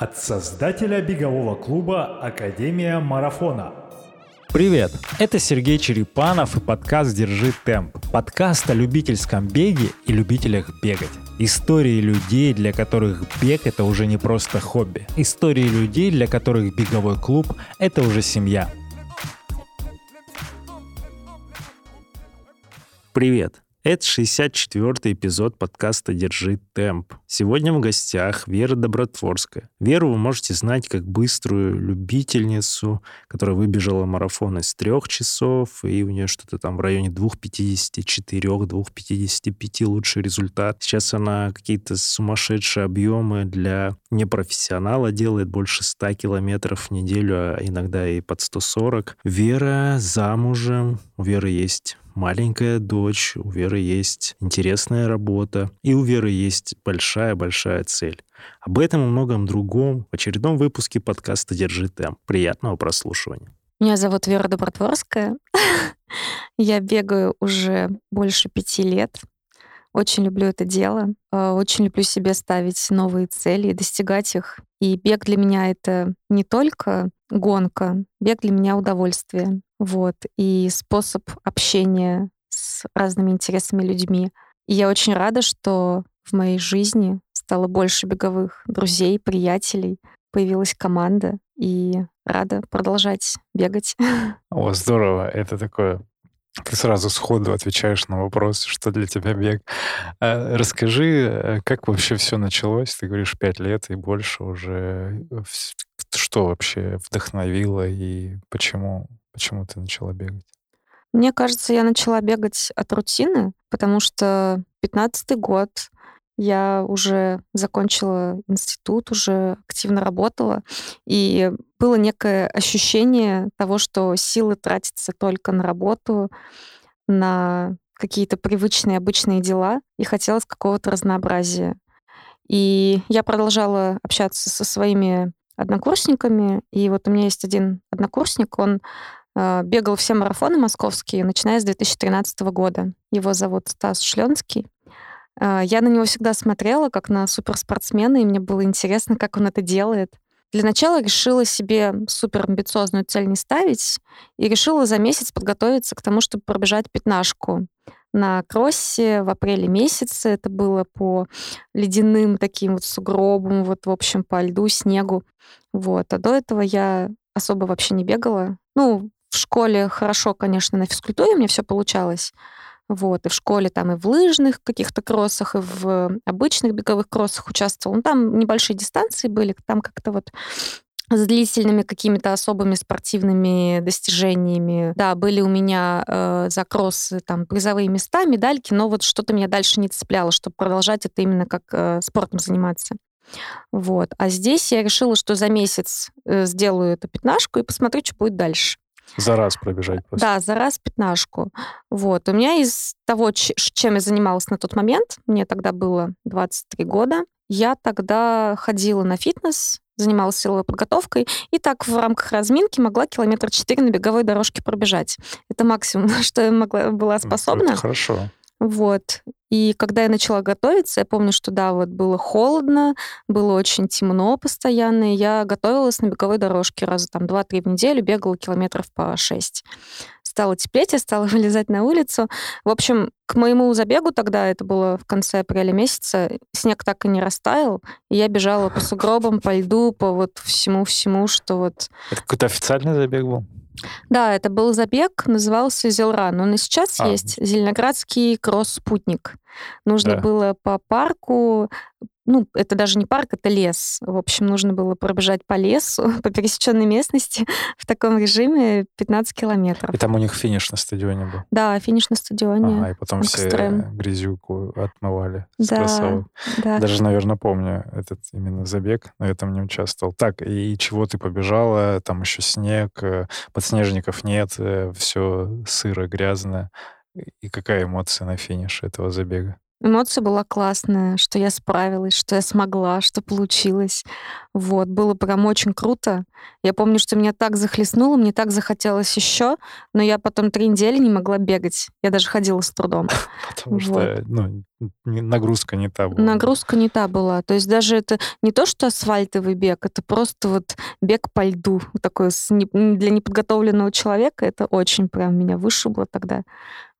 От создателя бегового клуба «Академия марафона». Привет! Это Сергей Черепанов и подкаст «Держи темп». Подкаст о любительском беге и любителях бегать. Истории людей, для которых бег — это уже не просто хобби. Истории людей, для которых беговой клуб — это уже семья. Привет! Это 64-й эпизод подкаста «Держи темп». Сегодня в гостях Вера Добротворская. Веру вы можете знать как быструю любительницу, которая выбежала марафон из трех часов, и у нее что-то там в районе 2,54, 2,55 лучший результат. Сейчас она какие-то сумасшедшие объемы для непрофессионала делает, больше 100 километров в неделю, а иногда и под 140. Вера замужем, у Веры есть маленькая дочь, у Веры есть интересная работа, и у Веры есть большая-большая цель. Об этом и многом другом в очередном выпуске подкаста «Держи темп». Приятного прослушивания. Меня зовут Вера Добротворская. Я бегаю уже больше пяти лет. Очень люблю это дело. Э, очень люблю себе ставить новые цели и достигать их. И бег для меня — это не только гонка. Бег для меня — удовольствие. Вот. И способ общения с разными интересными людьми. И я очень рада, что в моей жизни стало больше беговых друзей, приятелей. Появилась команда. И рада продолжать бегать. О, здорово. Это такое ты сразу сходу отвечаешь на вопрос, что для тебя бег. А расскажи, э, как вообще все началось? Ты говоришь, пять лет и больше уже. Что вообще вдохновило и почему, почему ты начала бегать? Мне кажется, я начала бегать от рутины, потому что 15 год я уже закончила институт, уже активно работала, и было некое ощущение того, что силы тратятся только на работу, на какие-то привычные, обычные дела, и хотелось какого-то разнообразия. И я продолжала общаться со своими однокурсниками, и вот у меня есть один однокурсник, он бегал все марафоны московские, начиная с 2013 года. Его зовут Стас Шленский. А, я на него всегда смотрела как на суперспортсмена, и мне было интересно, как он это делает. Для начала решила себе супер амбициозную цель не ставить и решила за месяц подготовиться к тому, чтобы пробежать пятнашку на кроссе в апреле месяце. Это было по ледяным таким вот сугробам, вот, в общем, по льду, снегу. Вот. А до этого я особо вообще не бегала. Ну, в школе хорошо, конечно, на физкультуре мне все получалось. Вот, и в школе там и в лыжных каких-то кроссах, и в обычных беговых кроссах участвовал. Ну, там небольшие дистанции были, там как-то вот с длительными какими-то особыми спортивными достижениями. Да, были у меня э, за кроссы там призовые места, медальки, но вот что-то меня дальше не цепляло, чтобы продолжать это именно как э, спортом заниматься. Вот. А здесь я решила, что за месяц э, сделаю эту пятнашку и посмотрю, что будет дальше. За раз пробежать просто. Да, за раз пятнашку. Вот. У меня из того, чем я занималась на тот момент, мне тогда было 23 года, я тогда ходила на фитнес, занималась силовой подготовкой, и так в рамках разминки могла километр четыре на беговой дорожке пробежать. Это максимум, что я могла, была способна. Это хорошо. Вот. И когда я начала готовиться, я помню, что да, вот было холодно, было очень темно постоянно, и я готовилась на беговой дорожке раза там 2-3 в неделю, бегала километров по 6. Стало теплеть, я стала вылезать на улицу. В общем, к моему забегу тогда, это было в конце апреля месяца, снег так и не растаял, и я бежала по сугробам, по льду, по вот всему-всему, что вот... Это какой-то официальный забег был? Да, это был забег, назывался Зелран. Он и сейчас а. есть. Зеленоградский кросс-спутник. Нужно да. было по парку ну, это даже не парк, это лес. В общем, нужно было пробежать по лесу, по пересеченной местности в таком режиме 15 километров. И там у них финиш на стадионе был? Да, финиш на стадионе. Ага, и потом Экстрем. все грязюку отмывали с да. Да. Даже, наверное, помню этот именно забег, но я там не участвовал. Так, и чего ты побежала? Там еще снег, э, подснежников нет, э, все сыро, грязно. И какая эмоция на финише этого забега? Эмоция была классная, что я справилась, что я смогла, что получилось. Вот, было прям очень круто. Я помню, что меня так захлестнуло, мне так захотелось еще, но я потом три недели не могла бегать. Я даже ходила с трудом. Потому вот. что ну, нагрузка не та была. Нагрузка не та была. То есть даже это не то, что асфальтовый бег, это просто вот бег по льду. Такой для неподготовленного человека. Это очень прям меня вышибло тогда.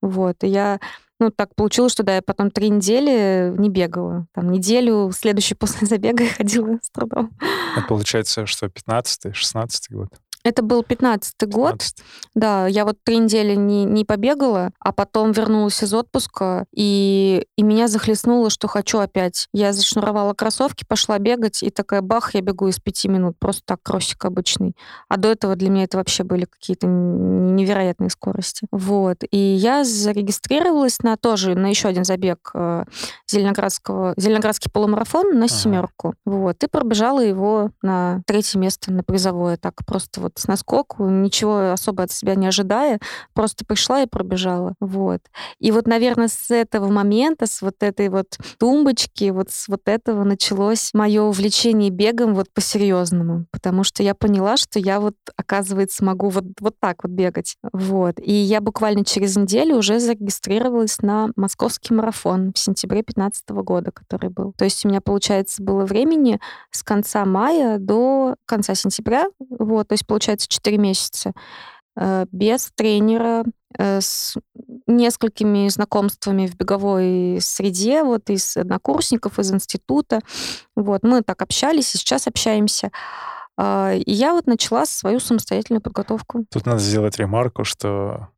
Вот. И я ну, так получилось, что да, я потом три недели не бегала. Там неделю, следующую после забега я ходила с трудом. Это получается, что 15-16 год? Это был 15-й год. 15. Да, я вот три недели не, не побегала, а потом вернулась из отпуска, и, и меня захлестнуло, что хочу опять. Я зашнуровала кроссовки, пошла бегать, и такая бах, я бегу из пяти минут. Просто так, кроссик обычный. А до этого для меня это вообще были какие-то невероятные скорости. Вот. И я зарегистрировалась на тоже, на еще один забег э, Зеленоградского, Зеленоградский полумарафон на ага. семерку. Вот. И пробежала его на третье место, на призовое. Так просто вот вот с наскоку, ничего особо от себя не ожидая, просто пришла и пробежала. Вот. И вот, наверное, с этого момента, с вот этой вот тумбочки, вот с вот этого началось мое увлечение бегом вот по-серьезному, потому что я поняла, что я вот, оказывается, могу вот, вот так вот бегать. Вот. И я буквально через неделю уже зарегистрировалась на московский марафон в сентябре 2015 года, который был. То есть у меня, получается, было времени с конца мая до конца сентября. Вот. То есть, 4 месяца э, без тренера, э, с несколькими знакомствами в беговой среде, вот из однокурсников, из института. Вот, мы так общались и сейчас общаемся. А, и я вот начала свою самостоятельную подготовку. Тут надо сделать ремарку, что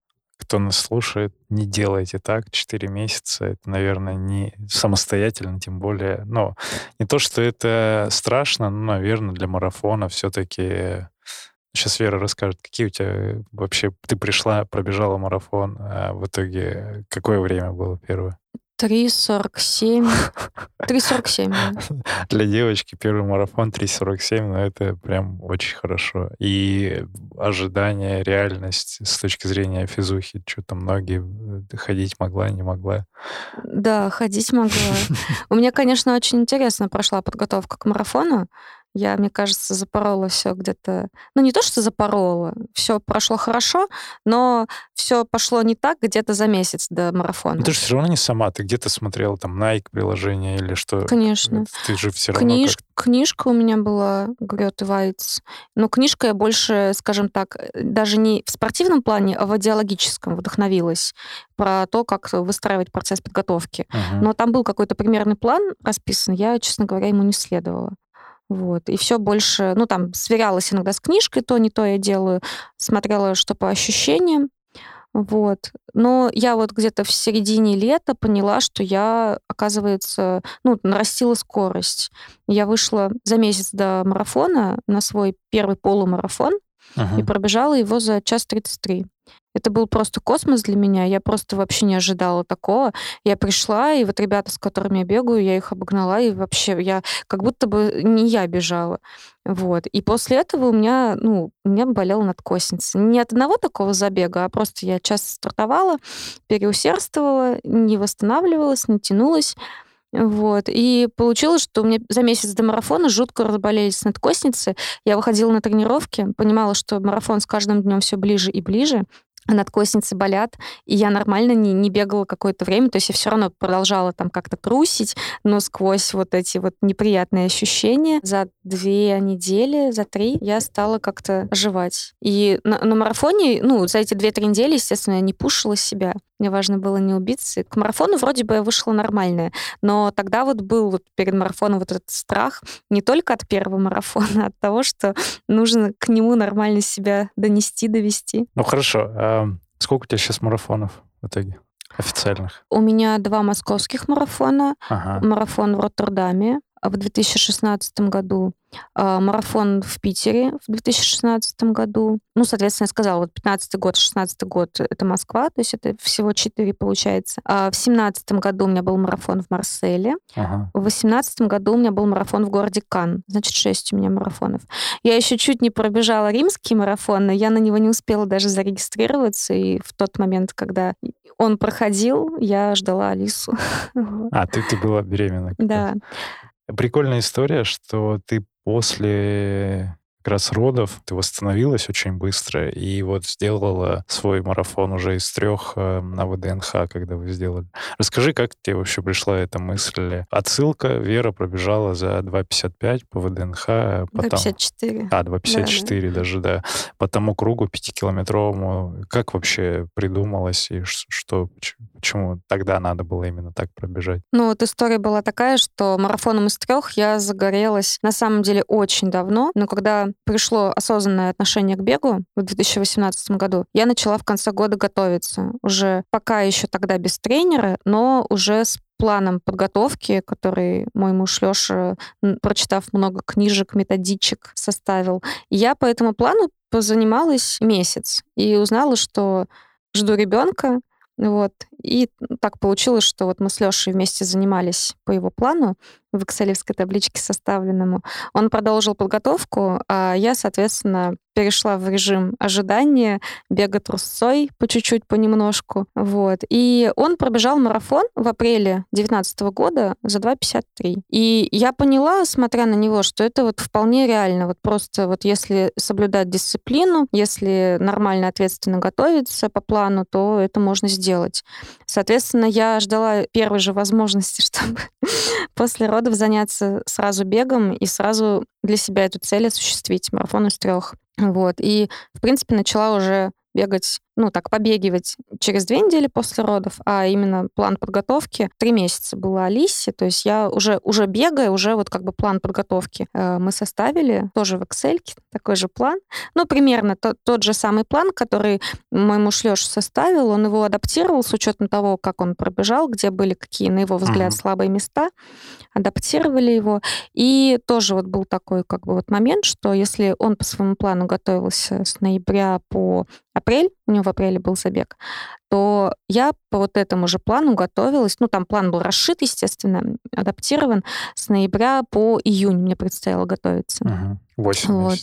кто нас слушает, не делайте так. Четыре месяца — это, наверное, не самостоятельно, тем более... Ну, не то, что это страшно, но, наверное, для марафона все-таки Сейчас Вера расскажет, какие у тебя вообще... Ты пришла, пробежала марафон, а в итоге какое время было первое? 3.47. 3.47, Для девочки первый марафон 3.47, но это прям очень хорошо. И ожидание, реальность с точки зрения физухи, что-то многие э, ходить могла, не могла. Да, ходить могла. У меня, конечно, очень интересно прошла подготовка к марафону. Я, мне кажется, запорола все где-то. Ну, не то, что запорола, все прошло хорошо, но все пошло не так где-то за месяц до марафона. Но ты же все равно не сама, ты где-то смотрела там Nike приложение или что? Конечно. Ты же все равно. Книж... Как... Книжка у меня была Грёте Вайтс. Но книжка я больше, скажем так, даже не в спортивном плане, а в идеологическом вдохновилась про то, как выстраивать процесс подготовки. Uh-huh. Но там был какой-то примерный план расписан, я, честно говоря, ему не следовала. Вот. И все больше, ну, там, сверялась иногда с книжкой, то не то я делаю, смотрела, что по ощущениям. Вот. Но я вот где-то в середине лета поняла, что я, оказывается, ну, нарастила скорость. Я вышла за месяц до марафона на свой первый полумарафон uh-huh. и пробежала его за час 33. Это был просто космос для меня. Я просто вообще не ожидала такого. Я пришла, и вот ребята, с которыми я бегаю, я их обогнала, и вообще я как будто бы не я бежала. Вот. И после этого у меня, ну, у меня болела надкосница. Не от одного такого забега, а просто я часто стартовала, переусердствовала, не восстанавливалась, не тянулась. Вот. И получилось, что у меня за месяц до марафона жутко разболелись надкосницы. Я выходила на тренировки, понимала, что марафон с каждым днем все ближе и ближе надкосницы болят, и я нормально не, не бегала какое-то время, то есть я все равно продолжала там как-то трусить, но сквозь вот эти вот неприятные ощущения за две недели, за три я стала как-то оживать. И на, на марафоне, ну, за эти две-три недели, естественно, я не пушила себя. Мне важно было не убиться. К марафону вроде бы я вышла нормальная, но тогда вот был вот перед марафоном вот этот страх не только от первого марафона, а от того, что нужно к нему нормально себя донести, довести. Ну хорошо. А сколько у тебя сейчас марафонов в итоге? Официальных? У меня два московских марафона. Ага. Марафон в Роттердаме, в 2016 году, а, марафон в Питере в 2016 году. Ну, соответственно, я сказала, вот 15 год, 16 год — это Москва, то есть это всего 4 получается. А в 17 году у меня был марафон в Марселе. Ага. В 18 году у меня был марафон в городе Кан. Значит, 6 у меня марафонов. Я еще чуть не пробежала римский марафон, но я на него не успела даже зарегистрироваться. И в тот момент, когда он проходил, я ждала Алису. А, ты, ты была беременна. Да. Прикольная история, что ты после как раз родов ты восстановилась очень быстро и вот сделала свой марафон уже из трех э, на ВДНХ, когда вы сделали. Расскажи, как тебе вообще пришла эта мысль? Отсылка, Вера пробежала за 2.55 по ВДНХ. А потом... 2.54. А, 2.54 да, да. даже, да. По тому кругу пятикилометровому. Как вообще придумалось и что, почему тогда надо было именно так пробежать? Ну, вот история была такая, что марафоном из трех я загорелась на самом деле очень давно, но когда пришло осознанное отношение к бегу в 2018 году, я начала в конце года готовиться. Уже пока еще тогда без тренера, но уже с планом подготовки, который мой муж Леша, прочитав много книжек, методичек, составил. Я по этому плану позанималась месяц и узнала, что жду ребенка, вот. И так получилось, что вот мы с Лешей вместе занимались по его плану в экселевской табличке составленному. Он продолжил подготовку, а я, соответственно, перешла в режим ожидания, бега трусцой по чуть-чуть, понемножку. Вот. И он пробежал марафон в апреле 2019 года за 2.53. И я поняла, смотря на него, что это вот вполне реально. Вот просто вот если соблюдать дисциплину, если нормально, ответственно готовиться по плану, то это можно сделать. Соответственно, я ждала первой же возможности, чтобы после родов заняться сразу бегом и сразу для себя эту цель осуществить, марафон из трех. Вот. И, в принципе, начала уже бегать, ну, так, побегивать через две недели после родов, а именно план подготовки. Три месяца было Алисе, то есть я уже, уже бегая, уже вот как бы план подготовки э, мы составили, тоже в Excel, такой же план, ну, примерно тот, тот же самый план, который мой муж Леша составил, он его адаптировал с учетом того, как он пробежал, где были какие, на его взгляд, uh-huh. слабые места, адаптировали его, и тоже вот был такой как бы вот момент, что если он по своему плану готовился с ноября по апрель, него в апреле был забег, то я по вот этому же плану готовилась. Ну, там план был расшит, естественно, адаптирован. С ноября по июнь мне предстояло готовиться. Угу. 8 вот.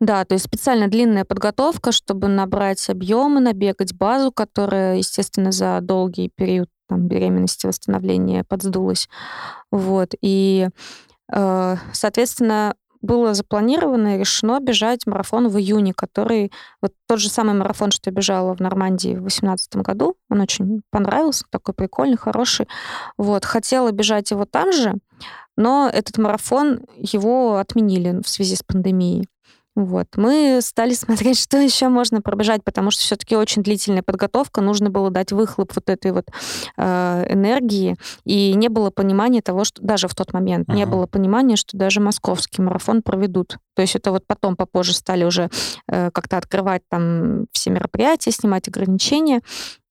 Да, то есть специально длинная подготовка, чтобы набрать объемы, набегать базу, которая, естественно, за долгий период там, беременности, восстановления подсдулась. Вот. И, э, соответственно, было запланировано и решено бежать марафон в июне, который вот тот же самый марафон, что я бежала в Нормандии в 2018 году. Он очень понравился, такой прикольный, хороший. Вот. Хотела бежать его там же, но этот марафон его отменили в связи с пандемией. Вот. Мы стали смотреть, что еще можно пробежать, потому что все-таки очень длительная подготовка, нужно было дать выхлоп вот этой вот э, энергии, и не было понимания того, что даже в тот момент uh-huh. не было понимания, что даже московский марафон проведут. То есть это вот потом попозже стали уже э, как-то открывать там все мероприятия, снимать ограничения.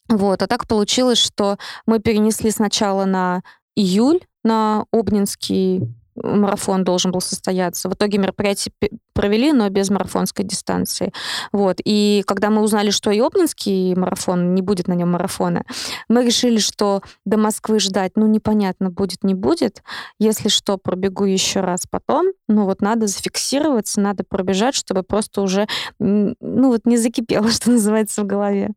Вот. А так получилось, что мы перенесли сначала на июль на Обнинский марафон должен был состояться. В итоге мероприятие провели, но без марафонской дистанции. Вот. И когда мы узнали, что и Обнинский марафон, не будет на нем марафона, мы решили, что до Москвы ждать, ну, непонятно, будет, не будет. Если что, пробегу еще раз потом. Ну, вот надо зафиксироваться, надо пробежать, чтобы просто уже, ну, вот не закипело, что называется, в голове.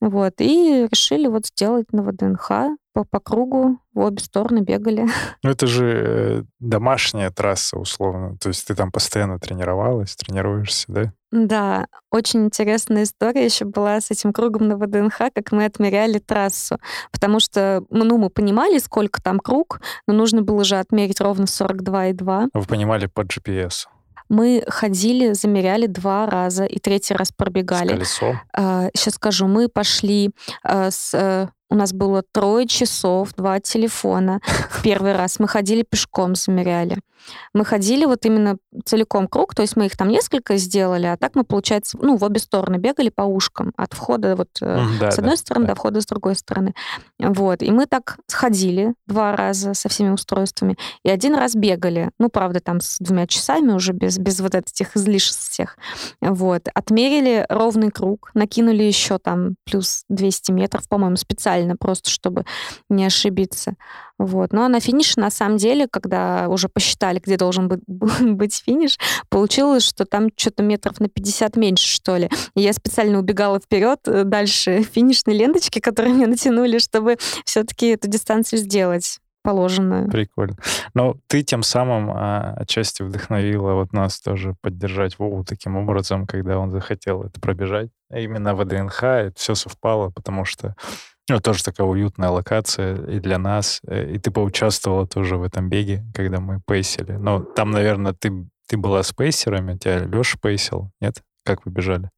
Вот. И решили вот сделать на ВДНХ по, по кругу, в обе стороны бегали. Ну, это же э, домашняя трасса, условно. То есть ты там постоянно тренировалась, тренируешься, да? Да, очень интересная история еще была с этим кругом на ВДНХ, как мы отмеряли трассу. Потому что, ну, мы понимали, сколько там круг, но нужно было же отмерить ровно 42,2. Вы понимали по GPS? Мы ходили, замеряли два раза и третий раз пробегали. С колесом? А, сейчас скажу, мы пошли а, с у нас было трое часов, два телефона. Первый раз мы ходили пешком, замеряли. Мы ходили вот именно целиком круг, то есть мы их там несколько сделали, а так мы, получается, ну, в обе стороны бегали по ушкам, от входа вот э, да, с одной да, стороны да. до входа с другой стороны. Вот, и мы так ходили два раза со всеми устройствами, и один раз бегали, ну, правда, там с двумя часами уже без, без вот этих излишеств всех. Вот, отмерили ровный круг, накинули еще там плюс 200 метров, по-моему, специально просто, чтобы не ошибиться. Вот. А на финише, на самом деле, когда уже посчитали, где должен быть, быть финиш, получилось, что там что-то метров на 50 меньше, что ли. И я специально убегала вперед э, дальше финишной ленточки, которые мне натянули, чтобы все-таки эту дистанцию сделать положенную. Прикольно. Но ты тем самым а, отчасти вдохновила вот нас тоже поддержать Вову таким образом, когда он захотел это пробежать. Именно в ДНХ это все совпало, потому что ну, тоже такая уютная локация и для нас. Э, и ты поучаствовала тоже в этом беге, когда мы пейсили. Но там, наверное, ты, ты была с пейсерами, тебя Леша пейсил, нет? Как вы бежали?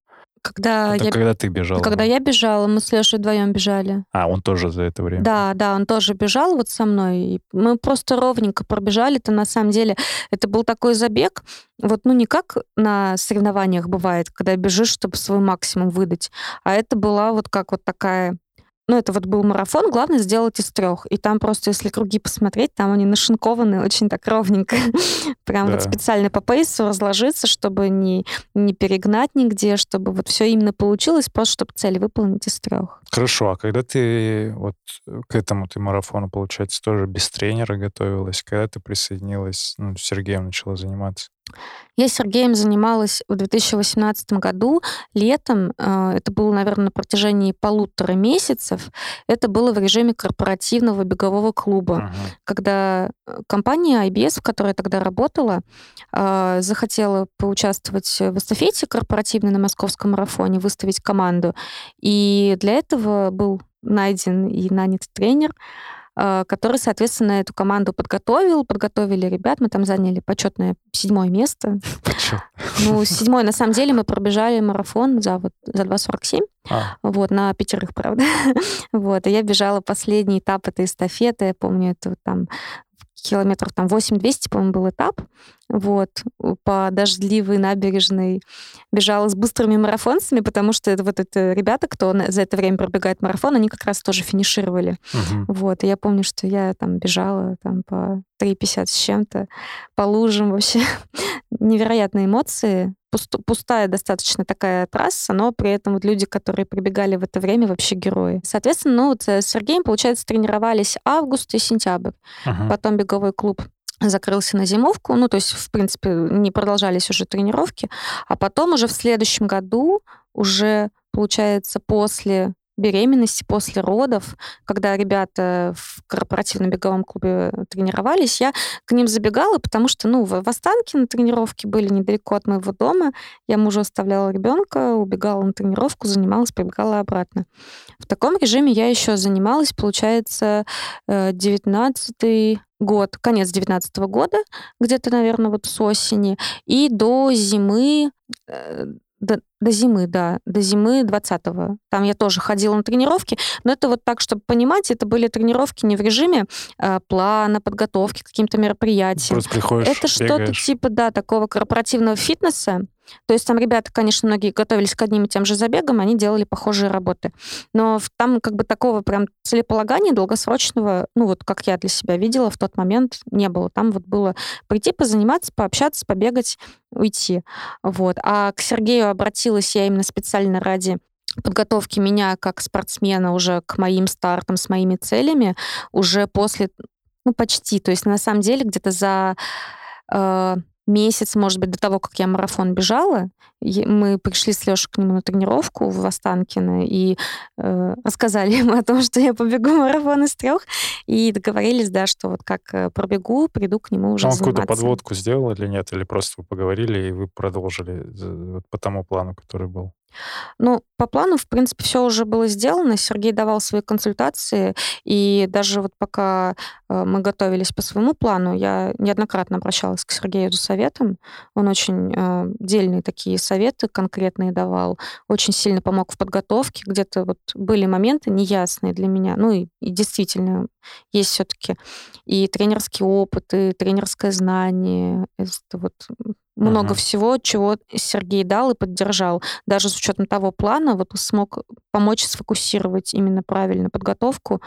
Когда это я... когда ты бежала? Когда я бежала, мы с Лешей вдвоем бежали. А, он тоже за это время? Да, да, он тоже бежал вот со мной. И мы просто ровненько пробежали. Это на самом деле, это был такой забег, вот, ну, не как на соревнованиях бывает, когда бежишь, чтобы свой максимум выдать, а это была вот как вот такая ну, это вот был марафон, главное сделать из трех. И там просто, если круги посмотреть, там они нашинкованы очень так ровненько. Прям да. вот специально по пейсу разложиться, чтобы не, не перегнать нигде, чтобы вот все именно получилось, просто чтобы цель выполнить из трех. Хорошо, а когда ты вот к этому ты марафону, получается, тоже без тренера готовилась, когда ты присоединилась, ну, с Сергеем начала заниматься? Я с Сергеем занималась в 2018 году летом. Э, это было, наверное, на протяжении полутора месяцев. Это было в режиме корпоративного бегового клуба, uh-huh. когда э, компания IBS, в которой я тогда работала, э, захотела поучаствовать в эстафете корпоративной на московском марафоне, выставить команду. И для этого был найден и нанят тренер, который, соответственно, эту команду подготовил. Подготовили ребят, мы там заняли почетное седьмое место. Ну, седьмое, на самом деле, мы пробежали марафон за, вот, за 2.47. А. Вот, на пятерых, правда. вот, и я бежала последний этап этой эстафеты. Я помню, это там километров там 8-200, по-моему, был этап. Вот, по дождливой набережной бежала с быстрыми марафонцами, потому что это вот это ребята, кто за это время пробегает марафон, они как раз тоже финишировали. Угу. Вот, и я помню, что я там бежала там по 3,50 с чем-то, по лужам вообще. Невероятные эмоции пустая достаточно такая трасса, но при этом вот люди, которые прибегали в это время, вообще герои. Соответственно, ну вот э, с Сергеем, получается, тренировались август и сентябрь. Uh-huh. Потом беговой клуб закрылся на зимовку, ну, то есть, в принципе, не продолжались уже тренировки, а потом уже в следующем году, уже, получается, после беременности, после родов, когда ребята в корпоративном беговом клубе тренировались, я к ним забегала, потому что, ну, в Останке на тренировке были недалеко от моего дома. Я мужу оставляла ребенка, убегала на тренировку, занималась, прибегала обратно. В таком режиме я еще занималась, получается, 19 э, год, конец 19 года, где-то, наверное, вот с осени, и до зимы э, до зимы, да, до зимы 20-го. Там я тоже ходила на тренировки, но это вот так, чтобы понимать, это были тренировки не в режиме э, плана, подготовки к каким-то мероприятиям. Просто приходишь, Это что-то типа, да, такого корпоративного фитнеса, то есть там ребята, конечно, многие готовились к одним и тем же забегам, они делали похожие работы. Но там как бы такого прям целеполагания долгосрочного, ну вот как я для себя видела в тот момент, не было. Там вот было прийти, позаниматься, пообщаться, побегать, уйти. Вот. А к Сергею обратилась я именно специально ради подготовки меня как спортсмена уже к моим стартам с моими целями уже после, ну почти, то есть на самом деле где-то за э, месяц, может быть, до того, как я марафон бежала, мы пришли с Лешей к нему на тренировку в Останкино и э, рассказали ему о том, что я побегу марафон из трех, и договорились, да, что вот как э, пробегу, приду к нему уже Он какую-то подводку сделал или нет? Или просто вы поговорили, и вы продолжили вот по тому плану, который был? Ну, по плану, в принципе, все уже было сделано. Сергей давал свои консультации, и даже вот пока э, мы готовились по своему плану, я неоднократно обращалась к Сергею за советом. Он очень э, дельные такие советы конкретные давал, очень сильно помог в подготовке. Где-то вот были моменты неясные для меня. Ну и, и действительно есть все-таки и тренерский опыт, и тренерское знание. Это вот много uh-huh. всего, чего Сергей дал и поддержал. Даже с учетом того плана, вот смог помочь сфокусировать именно правильно подготовку,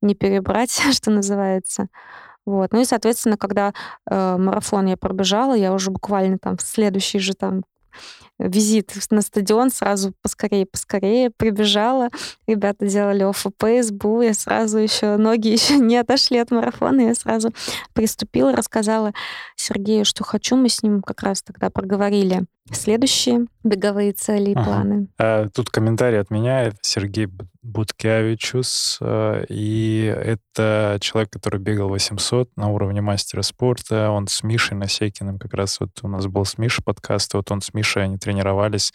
не перебрать, что называется. Вот. Ну и, соответственно, когда э, марафон я пробежала, я уже буквально там в следующий же там визит на стадион, сразу поскорее, поскорее прибежала. Ребята делали ОФП, СБУ, я сразу еще, ноги еще не отошли от марафона, я сразу приступила, рассказала Сергею, что хочу. Мы с ним как раз тогда проговорили следующие беговые цели и ага. планы. А, тут комментарий от меня. Это Сергей Буткевичус. А, и это человек, который бегал 800 на уровне мастера спорта. Он с Мишей Насекиным как раз вот у нас был с Мишей подкаст. Вот он с Мишей, они тренировались.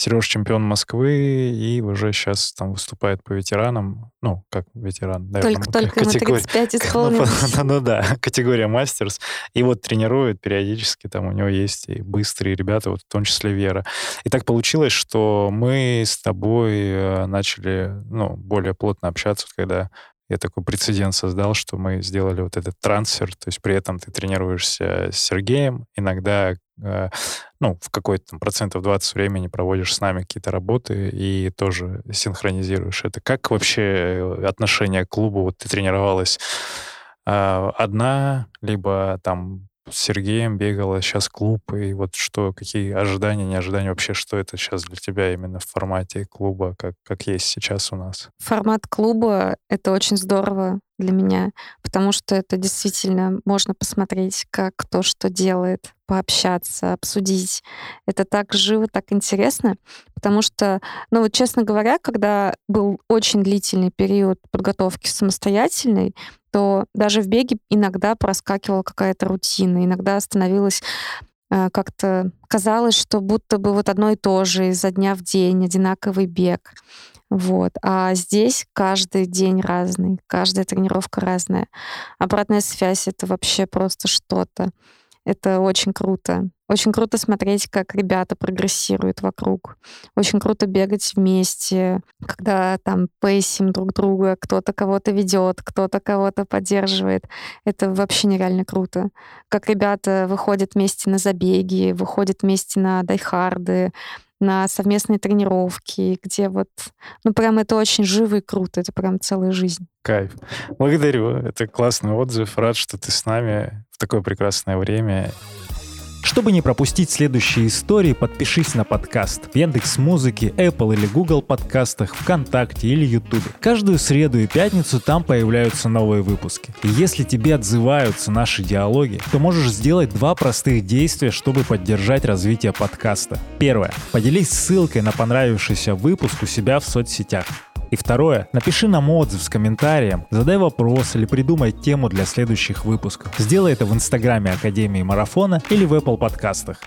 Сереж чемпион Москвы и уже сейчас там выступает по ветеранам. Ну, как ветеран. Да, только только категория, 35 исполнилось. Ну, ну да, категория мастерс. И вот тренирует периодически, там у него есть и быстрые ребята, вот в том числе Вера. И так получилось, что мы с тобой э, начали ну, более плотно общаться, когда я такой прецедент создал, что мы сделали вот этот трансфер, то есть при этом ты тренируешься с Сергеем, иногда э, ну, в какой-то там процентов 20 времени проводишь с нами какие-то работы и тоже синхронизируешь это. Как вообще э, отношение к клубу? Вот ты тренировалась э, одна, либо там с Сергеем бегала, сейчас клуб, и вот что, какие ожидания, неожидания вообще, что это сейчас для тебя именно в формате клуба, как, как есть сейчас у нас? Формат клуба — это очень здорово для меня, потому что это действительно можно посмотреть, как кто что делает, пообщаться, обсудить. Это так живо, так интересно, потому что, ну вот честно говоря, когда был очень длительный период подготовки самостоятельной, то даже в беге иногда проскакивала какая-то рутина, иногда становилось э, как-то казалось, что будто бы вот одно и то же изо дня в день, одинаковый бег. Вот. А здесь каждый день разный, каждая тренировка разная. Обратная связь — это вообще просто что-то. Это очень круто. Очень круто смотреть, как ребята прогрессируют вокруг. Очень круто бегать вместе, когда там пейсим друг друга, кто-то кого-то ведет, кто-то кого-то поддерживает. Это вообще нереально круто. Как ребята выходят вместе на забеги, выходят вместе на дайхарды, на совместные тренировки, где вот, ну, прям это очень живо и круто, это прям целая жизнь. Кайф. Благодарю. Это классный отзыв. Рад, что ты с нами в такое прекрасное время. Чтобы не пропустить следующие истории, подпишись на подкаст в Яндекс Музыке, Apple или Google подкастах, ВКонтакте или Ютубе. Каждую среду и пятницу там появляются новые выпуски. И если тебе отзываются наши диалоги, то можешь сделать два простых действия, чтобы поддержать развитие подкаста. Первое. Поделись ссылкой на понравившийся выпуск у себя в соцсетях. И второе, напиши нам отзыв с комментарием, задай вопрос или придумай тему для следующих выпусков. Сделай это в инстаграме Академии Марафона или в Apple подкастах.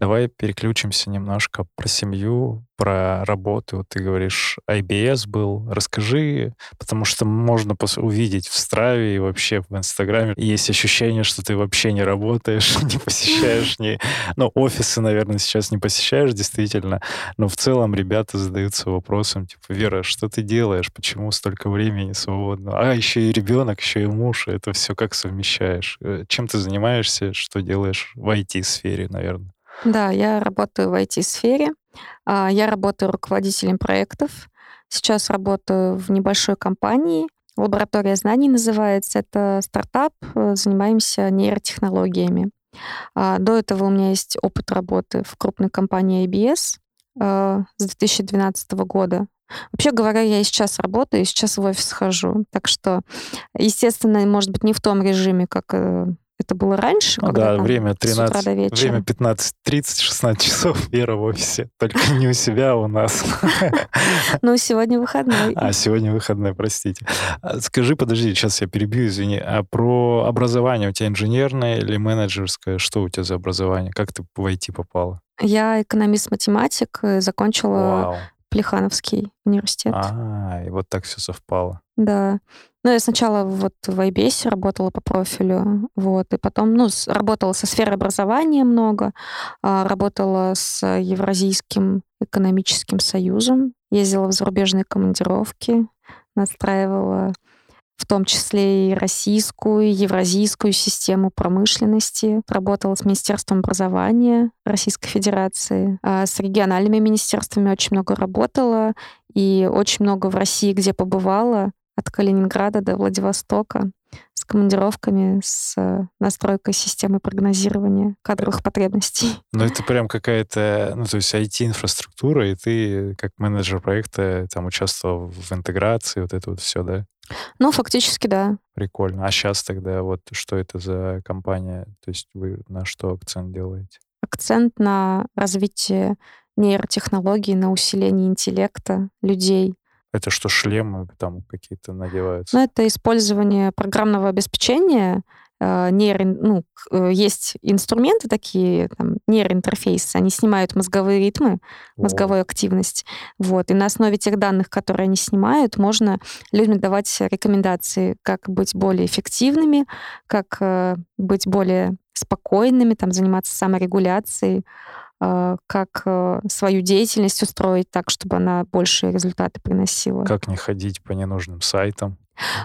Давай переключимся немножко про семью, про работу. Вот ты говоришь, IBS был. Расскажи, потому что можно увидеть в Страве и вообще в Инстаграме. Есть ощущение, что ты вообще не работаешь, не посещаешь ни... Ну, офисы, наверное, сейчас не посещаешь, действительно. Но в целом ребята задаются вопросом, типа, Вера, что ты делаешь? Почему столько времени свободно? А, еще и ребенок, еще и муж. Это все как совмещаешь? Э, чем ты занимаешься? Что делаешь в IT-сфере, наверное? Да, я работаю в IT-сфере. А, я работаю руководителем проектов. Сейчас работаю в небольшой компании. Лаборатория знаний называется. Это стартап. Э, занимаемся нейротехнологиями. А, до этого у меня есть опыт работы в крупной компании IBS э, с 2012 года. Вообще говоря, я и сейчас работаю, и сейчас в офис хожу. Так что, естественно, может быть, не в том режиме, как э, это было раньше, Ну да, там время с утра 13, до вечера. время 15.30-16 часов, Вера в офисе. Только не у себя, а у нас. Ну, сегодня выходной. А, сегодня выходной, простите. А, Скажи, подожди, сейчас я перебью, извини. А про образование у тебя инженерное или менеджерское? Что у тебя за образование? Как ты в IT попала? Я экономист-математик, э, закончила Вау. Плехановский университет. А, и вот так все совпало. Да. Ну, я сначала вот в IBS работала по профилю, вот, и потом, ну, работала со сферой образования много, а, работала с Евразийским экономическим союзом, ездила в зарубежные командировки, настраивала в том числе и российскую, и евразийскую систему промышленности, работала с Министерством образования Российской Федерации, а, с региональными министерствами очень много работала, и очень много в России, где побывала, от Калининграда до Владивостока, с командировками, с э, настройкой системы прогнозирования кадровых потребностей. Ну, это прям какая-то, ну, то есть IT-инфраструктура, и ты как менеджер проекта там участвовал в интеграции, вот это вот все, да? Ну, фактически, да. Прикольно. А сейчас тогда вот что это за компания? То есть вы на что акцент делаете? Акцент на развитие нейротехнологий, на усиление интеллекта людей. Это что, шлемы там какие-то надеваются? Но это использование программного обеспечения, нейро, ну, э, есть инструменты такие, там, нейроинтерфейсы, они снимают мозговые ритмы, мозговую активность. Вот. И на основе тех данных, которые они снимают, можно людям давать рекомендации, как быть более эффективными, как э, быть более спокойными, там, заниматься саморегуляцией, э, как э, свою деятельность устроить так, чтобы она большие результаты приносила. Как не ходить по ненужным сайтам?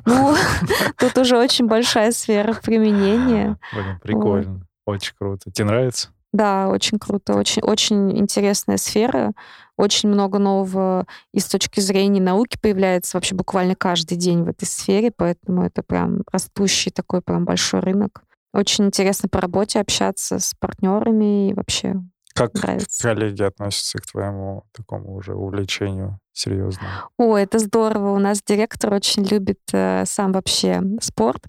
Ну, тут уже очень большая сфера применения. Блин, прикольно. Очень круто. Тебе нравится? Да, очень круто, очень, очень интересная сфера, очень много нового и с точки зрения науки появляется вообще буквально каждый день в этой сфере, поэтому это прям растущий такой прям большой рынок. Очень интересно по работе общаться с партнерами и вообще Как нравится. коллеги относятся к твоему такому уже увлечению серьезному? О, это здорово. У нас директор очень любит э, сам вообще спорт.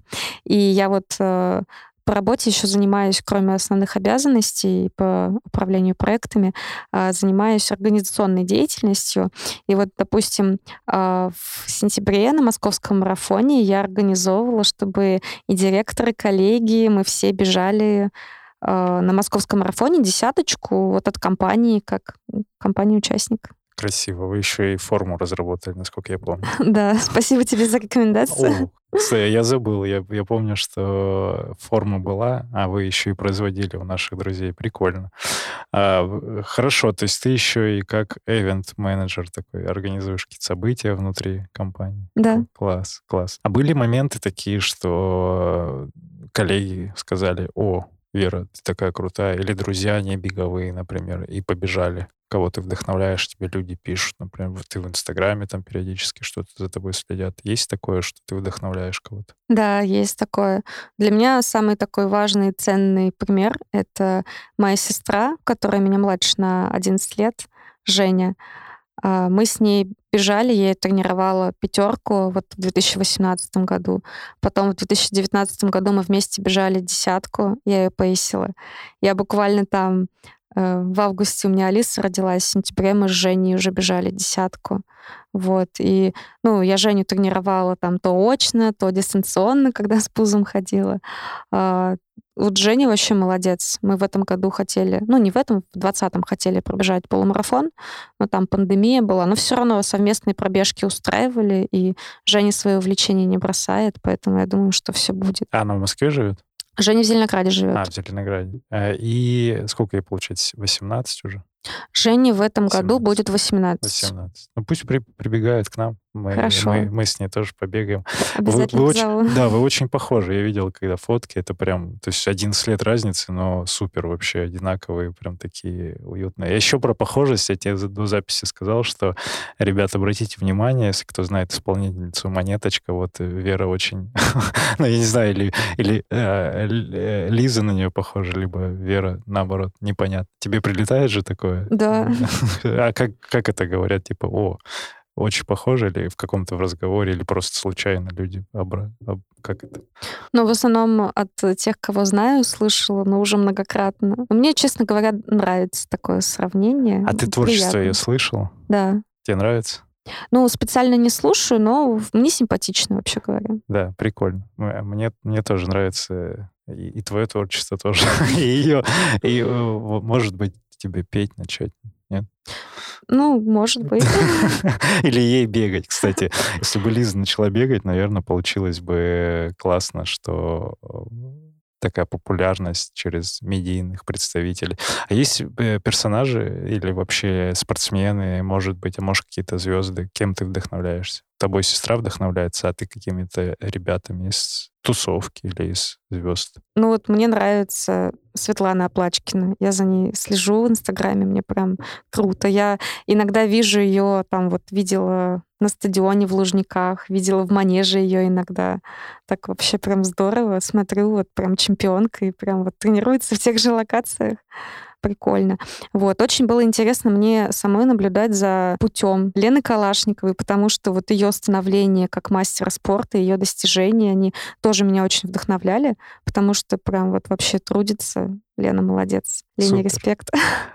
И я вот э, по работе еще занимаюсь, кроме основных обязанностей по управлению проектами, э, занимаюсь организационной деятельностью. И вот, допустим, э, в сентябре на московском марафоне я организовывала, чтобы и директоры, коллеги, мы все бежали э, на московском марафоне десяточку вот от компании, как компания-участник. Красиво. Вы еще и форму разработали, насколько я помню. Да, спасибо тебе за рекомендацию. О, кстати, я забыл. Я, я помню, что форма была, а вы еще и производили у наших друзей. Прикольно. А, хорошо, то есть ты еще и как event-менеджер такой организуешь какие-то события внутри компании. Да. Класс, класс. А были моменты такие, что коллеги сказали, о, Вера, ты такая крутая, или друзья не беговые, например, и побежали. Кого ты вдохновляешь, тебе люди пишут, например, ты в Инстаграме там периодически что-то за тобой следят. Есть такое, что ты вдохновляешь кого-то? Да, есть такое. Для меня самый такой важный ценный пример — это моя сестра, которая меня младше на 11 лет, Женя. А, Мы с ней бежали, я тренировала пятерку вот в 2018 году. Потом в 2019 году мы вместе бежали десятку, я ее поясила. Я буквально там э, в августе у меня Алиса родилась, в сентябре мы с Женей уже бежали десятку. Вот. И, ну, я Женю тренировала там то очно, то дистанционно, когда с пузом ходила. А, вот Женя вообще молодец. Мы в этом году хотели, ну, не в этом, в 20-м хотели пробежать полумарафон, но там пандемия была. Но все равно совместные пробежки устраивали, и Женя свое увлечение не бросает, поэтому я думаю, что все будет. А она в Москве живет? Женя в Зеленограде живет. А, в Зеленограде. А, И сколько ей получается? 18 уже? Жене в этом году 17. будет 18. 18. Ну пусть при- прибегает к нам. Мы, Хорошо. мы, мы с ней тоже побегаем. Вы, вы очень, да, вы очень похожи. Я видел, когда фотки, это прям, то есть 11 лет разницы, но супер вообще одинаковые, прям такие уютные. Я еще про похожесть, я тебе до записи сказал, что, ребята, обратите внимание, если кто знает исполнительницу Монеточка, вот э, Вера очень, ну, я не знаю, или, или э, э, Лиза на нее похожа, либо Вера, наоборот, непонятно. Тебе прилетает же такое? Да. А как, как это говорят? Типа, о, очень похожи или в каком-то разговоре, или просто случайно люди обра... об... как это? Ну, в основном от тех, кого знаю, слышала, но уже многократно. Мне, честно говоря, нравится такое сравнение. А ты творчество Приятно. ее слышал? Да. Тебе нравится? Ну, специально не слушаю, но мне симпатично, вообще говоря. Да, прикольно. Мне, мне тоже нравится и, и твое творчество тоже, и ее, и, э, может быть, тебе петь начать, нет? Ну, может быть. Или ей бегать, кстати. Если бы Лиза начала бегать, наверное, получилось бы классно, что э, такая популярность через медийных представителей. А есть э, персонажи или вообще спортсмены, может быть, а может, какие-то звезды, кем ты вдохновляешься? Тобой сестра вдохновляется, а ты какими-то ребятами из тусовки или из звезд? Ну вот мне нравится Светлана Оплачкина. Я за ней слежу в Инстаграме, мне прям круто. Я иногда вижу ее, там вот видела на стадионе в Лужниках, видела в манеже ее иногда. Так вообще прям здорово. Смотрю, вот прям чемпионка и прям вот тренируется в тех же локациях. Прикольно. Вот. Очень было интересно мне самой наблюдать за путем Лены Калашниковой, потому что вот ее становление как мастера спорта, ее достижения, они тоже меня очень вдохновляли, потому что прям вот вообще трудится. Лена молодец. Лене Супер. респект.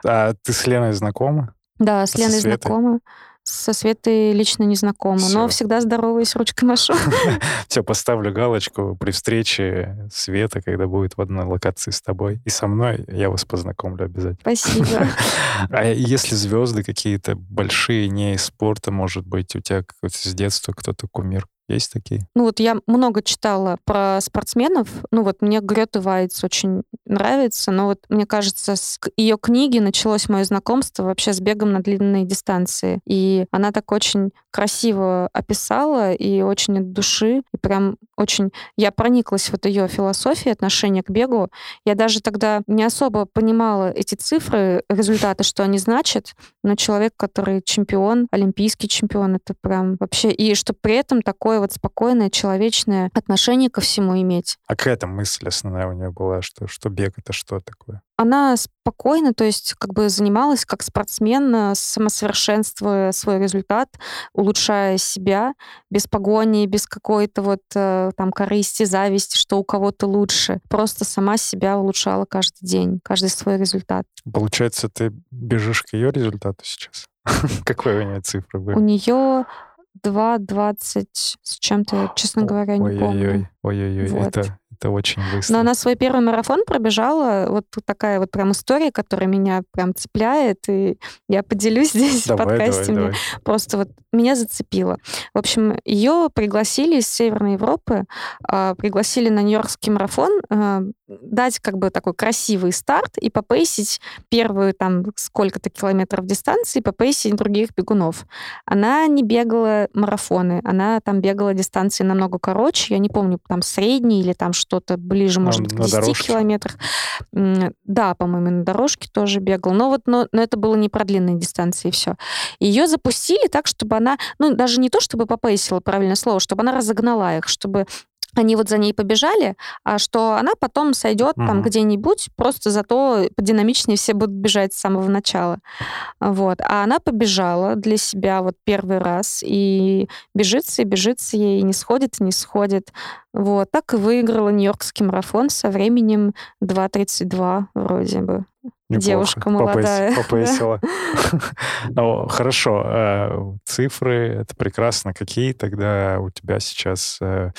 А ты с Леной знакома? Да, с Леной знакома. Со Светой лично не знакома, но Всё. всегда здороваюсь, ручкой машу. Все, поставлю галочку при встрече Света, когда будет в одной локации с тобой. И со мной я вас познакомлю обязательно. Спасибо. А если звезды какие-то большие, не из спорта, может быть, у тебя с детства кто-то кумир? Есть такие? Ну вот я много читала про спортсменов. Ну вот мне Грета Вайц очень нравится, но вот мне кажется, с ее книги началось мое знакомство вообще с бегом на длинные дистанции. И она так очень красиво описала и очень от души, и прям очень... Я прониклась вот ее философией отношения к бегу. Я даже тогда не особо понимала эти цифры, результаты, что они значат, но человек, который чемпион, олимпийский чемпион, это прям вообще... И что при этом такое вот спокойное, человечное отношение ко всему иметь. А какая там мысль основная у нее была, что, что бег — это что такое? Она спокойно, то есть как бы занималась как спортсмен, э, самосовершенствуя свой результат, улучшая себя, без погони, без какой-то вот э, там корысти, зависти, что у кого-то лучше. Просто сама себя улучшала каждый день, каждый свой результат. Получается, ты бежишь к ее результату сейчас? Какой у нее цифры У были? нее 2.20 с чем-то, честно говоря, не помню. Ой-ой-ой, ой-ой-ой, Вот. это, это очень быстро. Но она свой первый марафон пробежала. Вот тут такая вот прям история, которая меня прям цепляет. И я поделюсь здесь в Давай, подкасте. давай, Мне давай. просто вот меня зацепило. В общем, ее пригласили из Северной Европы, а, пригласили на Нью-Йоркский марафон а, дать как бы такой красивый старт и попейсить первую там сколько-то километров дистанции, попейсить других бегунов. Она не бегала марафоны, она там бегала дистанции намного короче, я не помню, там средние или там что-то ближе, может быть, к на 10 дорожке? километрах. Да, по-моему, на дорожке тоже бегал. Но вот но, но это было не про длинные дистанции, и все. Ее запустили так, чтобы она, ну, даже не то, чтобы попейсила, правильное слово, чтобы она разогнала их, чтобы они вот за ней побежали, а что она потом сойдет там Мгм. где-нибудь, просто зато подинамичнее все будут бежать с самого начала. Вот. А она побежала для себя вот первый раз, и бежится, и бежится ей, и не сходит, и не сходит. Вот. Так и выиграла Нью-Йоркский марафон со временем 2.32 вроде бы. Неплохо. Девушка молодая, да. Попейсила. Ну, хорошо. э, Цифры — это прекрасно. Какие тогда у тебя сейчас э,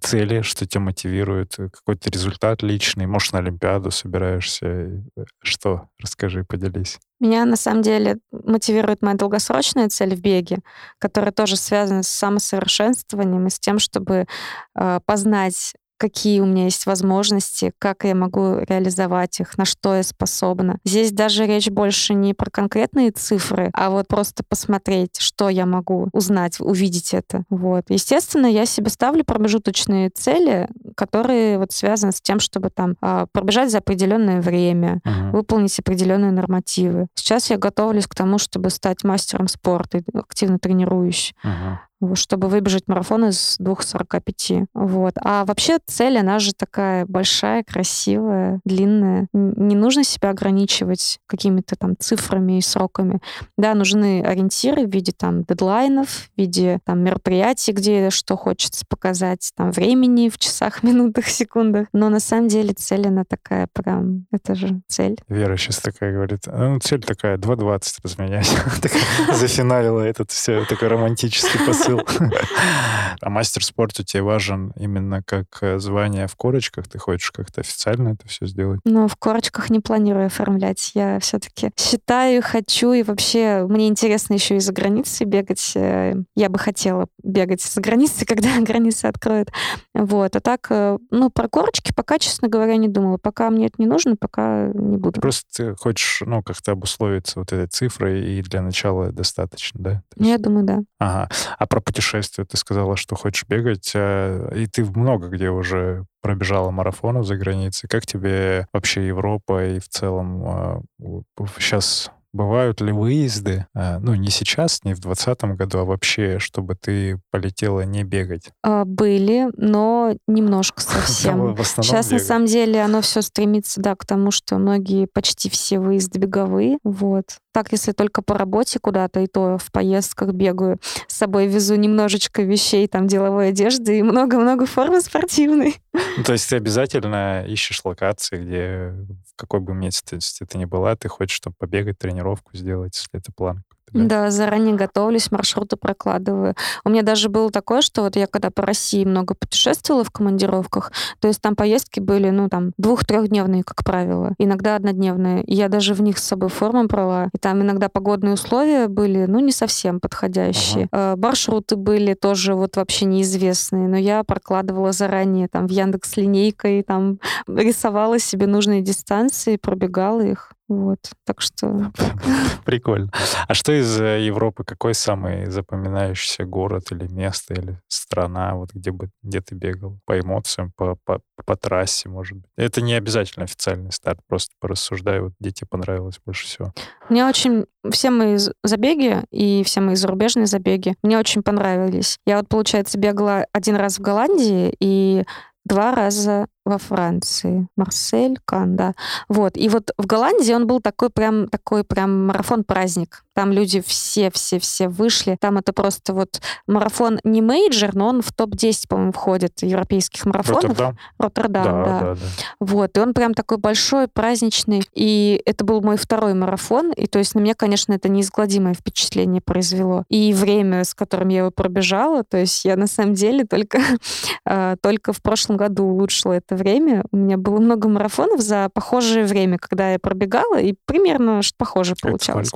цели, что тебя мотивирует? Э, Какой-то результат личный? Может, на Олимпиаду собираешься? Э, Что? Расскажи, поделись. Меня на самом деле мотивирует моя долгосрочная цель в беге, которая тоже связана с самосовершенствованием и с тем, чтобы э, познать какие у меня есть возможности, как я могу реализовать их, на что я способна. Здесь даже речь больше не про конкретные цифры, а вот просто посмотреть, что я могу узнать, увидеть это. Вот. Естественно, я себе ставлю промежуточные цели, которые вот связаны с тем, чтобы там а, пробежать за определенное время, Мгм. выполнить определенные нормативы. Сейчас я готовлюсь к тому, чтобы стать мастером спорта, и активно тренируюсь. Мгм. Чтобы выбежать марафон из 2.45. Вот. А вообще цель, она же такая большая, красивая, длинная. Не нужно себя ограничивать какими-то там цифрами и сроками. Да, нужны ориентиры в виде там дедлайнов, в виде там мероприятий, где что хочется показать, там времени в часах, минутах, секундах. Но на самом деле цель, она такая прям, это же цель. Вера сейчас такая говорит, ну, цель такая, 2.20 разменять. Зафиналила этот все, такой романтический посыл. А мастер спорта тебе важен именно как э, звание в корочках? Ты хочешь как-то официально это все сделать? Ну, в корочках не планирую оформлять. Я все-таки считаю, хочу, и вообще мне интересно еще и за границей бегать. Э, я бы хотела бегать за границей, когда границы откроют. Вот. А так, э, ну, про корочки пока, честно говоря, не думала. Пока мне это не нужно, пока не буду. Просто ты хочешь, ну, как-то обусловиться вот этой цифрой, и для начала достаточно, да? Ну, я думаю, да. Ага. А про путешествия ты сказала, что хочешь бегать, э, и ты много где уже пробежала марафонов за границей. Как тебе вообще Европа и в целом сейчас Бывают ли выезды, э, ну, не сейчас, не в 2020 году, а вообще, чтобы ты полетела не бегать? А, были, но немножко совсем. Сейчас, на самом деле, оно все стремится, да, к тому, что многие, почти все выезды беговые, вот. Так, если только по работе куда-то, и то в поездках бегаю. С собой везу немножечко вещей, там, деловой одежды и много-много формы спортивной. Ну, то есть ты обязательно ищешь локации, где в какой бы месте ты ни была, ты хочешь, чтобы побегать, тренировку сделать, если это план да? да, заранее готовлюсь, маршруты прокладываю. У меня даже было такое, что вот я когда по России много путешествовала в командировках, то есть там поездки были, ну, там, двух-трехдневные, как правило, иногда однодневные. И я даже в них с собой форму брала. И там иногда погодные условия были, ну, не совсем подходящие. Ага. Маршруты были тоже вот вообще неизвестные, но я прокладывала заранее там в Яндекс линейкой, там рисовала себе нужные дистанции, пробегала их. Вот, так что... Прикольно. А что из э, Европы, какой самый запоминающийся город или место, или страна, вот где, бы, где ты бегал? По эмоциям, по, по, по трассе, может быть? Это не обязательно официальный старт, просто порассуждай, вот где тебе понравилось больше всего. Мне очень... Все мои забеги и все мои зарубежные забеги мне очень понравились. Я вот, получается, бегала один раз в Голландии, и два раза во Франции. Марсель, Кан, да. Вот. И вот в Голландии он был такой прям, такой прям марафон-праздник. Там люди все-все-все вышли. Там это просто вот марафон не мейджор, но он в топ-10, по-моему, входит европейских марафонов. Роттердам? Роттердам, да, да. да, да. Вот. И он прям такой большой, праздничный. И это был мой второй марафон. И то есть на меня, конечно, это неизгладимое впечатление произвело. И время, с которым я его пробежала, то есть я на самом деле только, а, только в прошлом году улучшила это время. У меня было много марафонов за похожее время, когда я пробегала, и примерно что похоже получалось.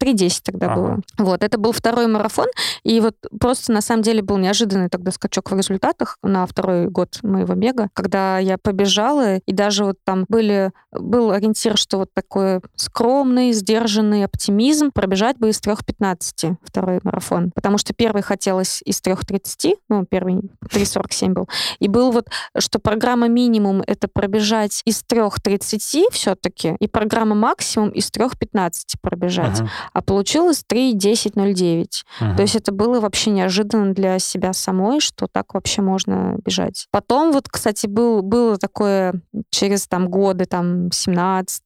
3.10 тогда ага. было. Вот, это был второй марафон, и вот просто на самом деле был неожиданный тогда скачок в результатах на второй год моего бега, когда я побежала, и даже вот там были, был ориентир, что вот такой скромный, сдержанный оптимизм пробежать бы из 3.15 второй марафон, потому что первый хотелось из 3.30, ну, первый 3.47 был, и был вот, что программа минимум это пробежать из 3.30 все-таки, и программа максимум из 3.15 пробежать. Ага а получилось 3.10.09. Угу. То есть это было вообще неожиданно для себя самой, что так вообще можно бежать. Потом вот, кстати, был, было такое через там годы, там 17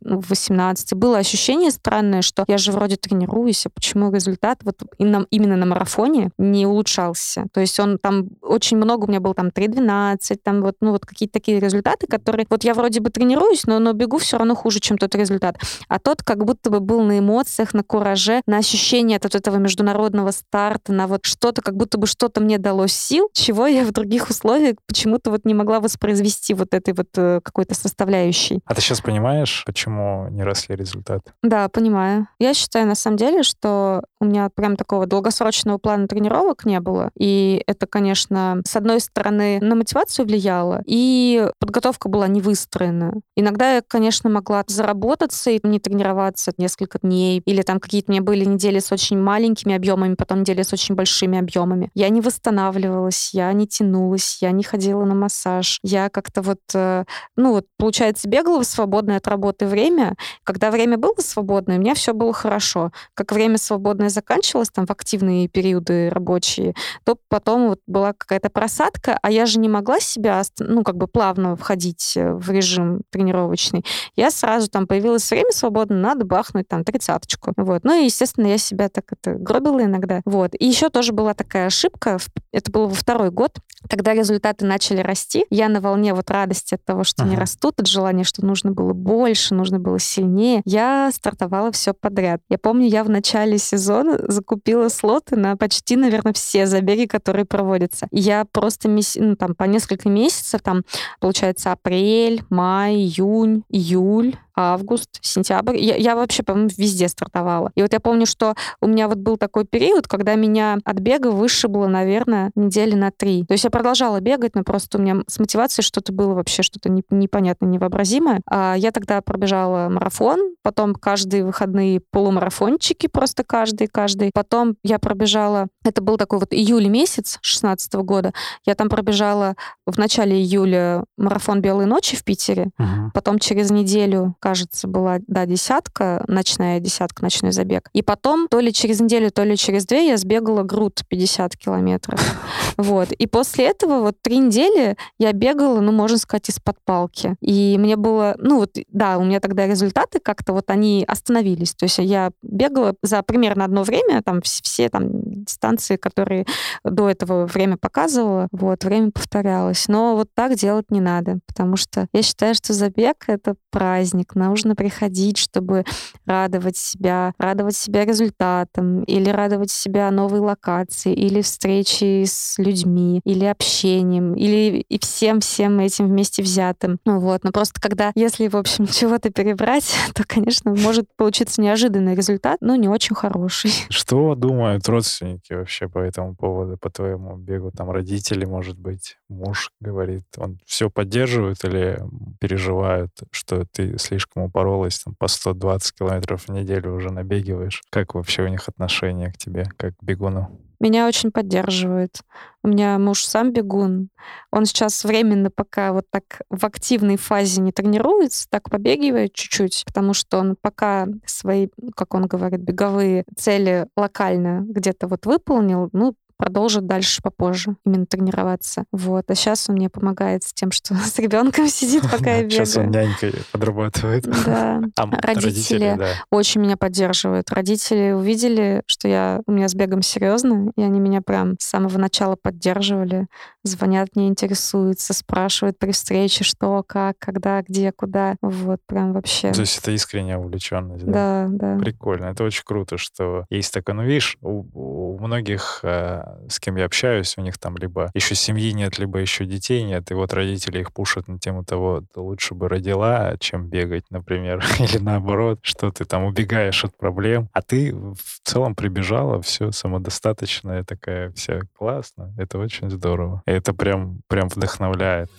18 ну, было ощущение странное, что я же вроде тренируюсь, а почему результат вот именно на марафоне не улучшался? То есть он там очень много у меня был там 3.12, там вот, ну вот какие-то такие результаты, которые вот я вроде бы тренируюсь, но, но бегу все равно хуже, чем тот результат. А тот как будто бы был на эмоциях, на кураже, на ощущение от вот этого международного старта, на вот что-то, как будто бы что-то мне дало сил, чего я в других условиях почему-то вот не могла воспроизвести вот этой вот э, какой-то составляющей. А ты сейчас понимаешь, почему не росли результаты? Да, понимаю. Я считаю на самом деле, что у меня прям такого долгосрочного плана тренировок не было. И это, конечно, с одной стороны, на мотивацию влияло, и подготовка была не выстроена. Иногда я, конечно, могла заработаться и не тренироваться несколько дней, или там какие-то у меня были недели с очень маленькими объемами, потом недели с очень большими объемами. Я не восстанавливалась, я не тянулась, я не ходила на массаж. Я как-то вот, э, ну вот, получается, бегала в свободное от работы время. Когда время было свободное, у меня все было хорошо. Как время свободное заканчивалась там в активные периоды рабочие, то потом вот была какая-то просадка, а я же не могла себя, ну, как бы плавно входить э, в режим тренировочный. Я сразу там появилось время свободно, надо бахнуть там тридцаточку. Вот. Ну и, естественно, я себя так это гробила иногда. Вот. И еще тоже была такая ошибка, это было во второй год, когда результаты начали расти, я на волне вот радости от того, что ага. не растут, от желания, что нужно было больше, нужно было сильнее, я стартовала все подряд. Я помню, я в начале сезона закупила слоты на почти, наверное, все забеги, которые проводятся. Я просто ну, там, по несколько месяцев, там, получается, апрель, май, июнь, июль, август, сентябрь. Я, я вообще, по-моему, везде стартовала. И вот я помню, что у меня вот был такой период, когда меня от бега вышибло, наверное, недели на три. То есть я продолжала бегать, но просто у меня с мотивацией что-то было вообще что-то непонятное, невообразимое. А я тогда пробежала марафон, потом каждые выходные полумарафончики, просто каждый, каждый. Потом я пробежала, это был такой вот июль месяц 16 года, я там пробежала в начале июля марафон «Белые ночи» в Питере, угу. потом через неделю кажется, была, да, десятка, ночная десятка, ночной забег. И потом, то ли через неделю, то ли через две я сбегала груд 50 километров. Вот. И после этого вот три недели я бегала, ну, можно сказать, из-под палки. И мне было, ну, вот, да, у меня тогда результаты как-то вот они остановились. То есть я бегала за примерно одно время, там, все там дистанции, которые до этого время показывала, вот, время повторялось. Но вот так делать не надо, потому что я считаю, что забег — это праздник, нужно приходить, чтобы радовать себя, радовать себя результатом, или радовать себя новой локации, или встречи с людьми, или общением, или и всем-всем этим вместе взятым. Ну вот, но просто когда, если, в общем, чего-то перебрать, то, конечно, может получиться неожиданный результат, но не очень хороший. Что думают родственники вообще по этому поводу, по твоему бегу? Там родители, может быть, муж говорит, он все поддерживает или переживают, что ты слишком слишком упоролась, там, по 120 километров в неделю уже набегиваешь. Как вообще у них отношение к тебе, как к бегуну? Меня очень поддерживает. У меня муж сам бегун. Он сейчас временно пока вот так в активной фазе не тренируется, так побегивает чуть-чуть, потому что он пока свои, как он говорит, беговые цели локально где-то вот выполнил, ну, продолжит дальше попозже именно тренироваться. Вот. А сейчас он мне помогает с тем, что с ребенком сидит, пока я бегаю. Сейчас он нянькой подрабатывает. Да. А родители, очень меня поддерживают. Родители увидели, что я у меня с бегом серьезно, и они меня прям с самого начала поддерживали. Звонят мне, интересуются, спрашивают при встрече, что, как, когда, где, куда. Вот, прям вообще. То есть это искренняя увлеченность, да? Да, да. Прикольно. Это очень круто, что есть такое. Ну, видишь, у, у многих э, с кем я общаюсь, у них там либо еще семьи нет, либо еще детей нет, и вот родители их пушат на тему того, лучше бы родила, чем бегать, например, или наоборот, что ты там убегаешь от проблем, а ты в целом прибежала, все самодостаточная такая, вся классно, это очень здорово. И это прям, прям вдохновляет.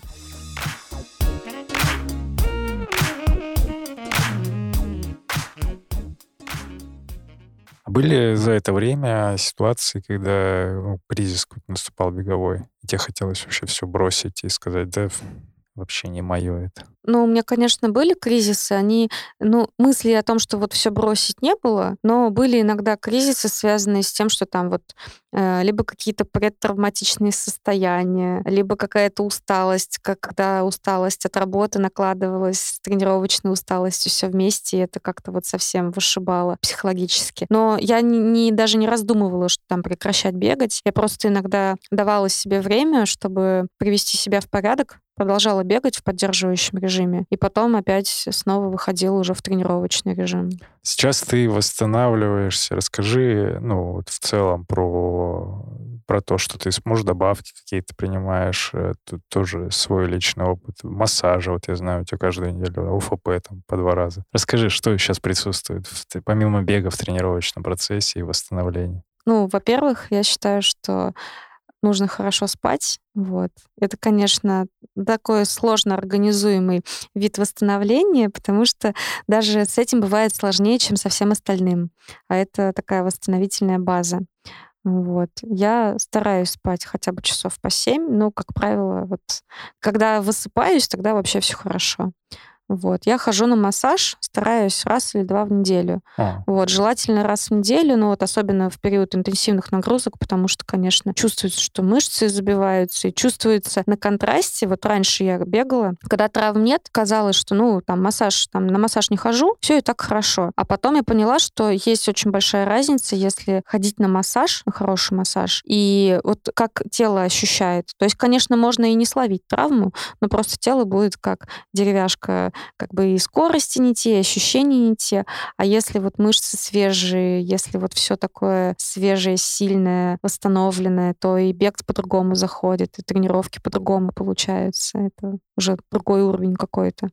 Были за это время ситуации, когда ну, кризис наступал беговой, тебе хотелось вообще все бросить и сказать, да, вообще не мое это? Ну, у меня, конечно, были кризисы. Они, ну, мысли о том, что вот все бросить не было, но были иногда кризисы, связанные с тем, что там вот э, либо какие-то предтравматичные состояния, либо какая-то усталость, когда усталость от работы накладывалась с тренировочной усталостью все вместе, и это как-то вот совсем вышибало психологически. Но я не, не, даже не раздумывала, что там прекращать бегать. Я просто иногда давала себе время, чтобы привести себя в порядок, продолжала бегать в поддерживающем режиме. И потом опять снова выходила уже в тренировочный режим. Сейчас ты восстанавливаешься. Расскажи, ну, вот в целом про про то, что ты сможешь добавки какие-то принимаешь, э, тут тоже свой личный опыт. Массажа, вот я знаю, у тебя каждую неделю УФП там по два раза. Расскажи, что сейчас присутствует, помимо бега в тренировочном процессе и восстановлении? Ну, во-первых, я считаю, что нужно хорошо спать. Вот. Это, конечно, такой сложно организуемый вид восстановления, потому что даже с этим бывает сложнее, чем со всем остальным. А это такая восстановительная база. Вот. Я стараюсь спать хотя бы часов по семь, но, как правило, вот когда высыпаюсь, тогда вообще все хорошо. Вот. Я хожу на массаж, стараюсь раз или два в неделю. А, Вот. Желательно раз в неделю, но вот особенно в период интенсивных нагрузок, потому что, конечно, чувствуется, что мышцы забиваются, и чувствуется на контрасте. Вот раньше я бегала, когда травм нет, казалось, что, ну, там, массаж, там, на массаж не хожу, все и так хорошо. А потом я поняла, что есть очень большая разница, если ходить на массаж, на хороший массаж, и вот как тело ощущает. То есть, конечно, можно и не словить травму, но просто тело будет как деревяшка, как бы и скорости не те, и ощущения не те. А если вот мышцы свежие, если вот все такое свежее, сильное, восстановленное, то и бег по-другому заходит, и тренировки по-другому получаются. Это уже другой уровень какой-то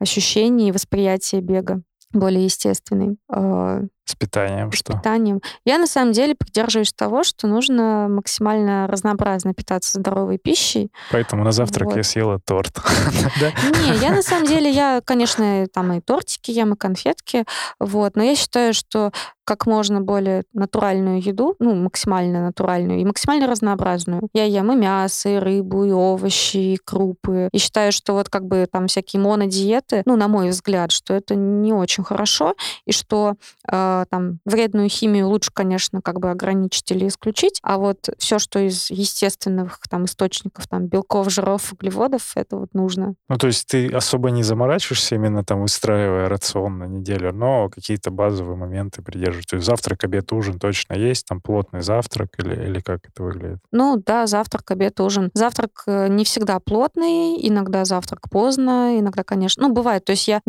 ощущений и восприятия бега более естественный. С питанием что? питанием. Я на самом деле придерживаюсь того, что нужно максимально разнообразно питаться здоровой пищей. Поэтому на завтрак Вот. я съела торт. Не, я на самом деле, я, конечно, там и тортики ем, и конфетки, вот, но я считаю, что как можно более натуральную еду, ну, максимально натуральную и максимально разнообразную. Я ем и мясо, и рыбу, и овощи, и крупы. И считаю, что вот как бы там всякие монодиеты, ну, на мой взгляд, что это не очень хорошо, и что э, там вредную химию лучше, конечно, как бы ограничить или исключить, а вот все, что из естественных там источников, там белков, жиров, углеводов, это вот нужно. Ну, то есть ты особо не заморачиваешься именно там, выстраивая рацион на неделю, но какие-то базовые моменты придерживаешься. То есть завтрак, обед, ужин точно есть, там плотный завтрак или, или как это выглядит? Ну да, завтрак, обед, ужин. Завтрак э, не всегда плотный, иногда завтрак поздно, иногда, конечно, ну бывает. То есть я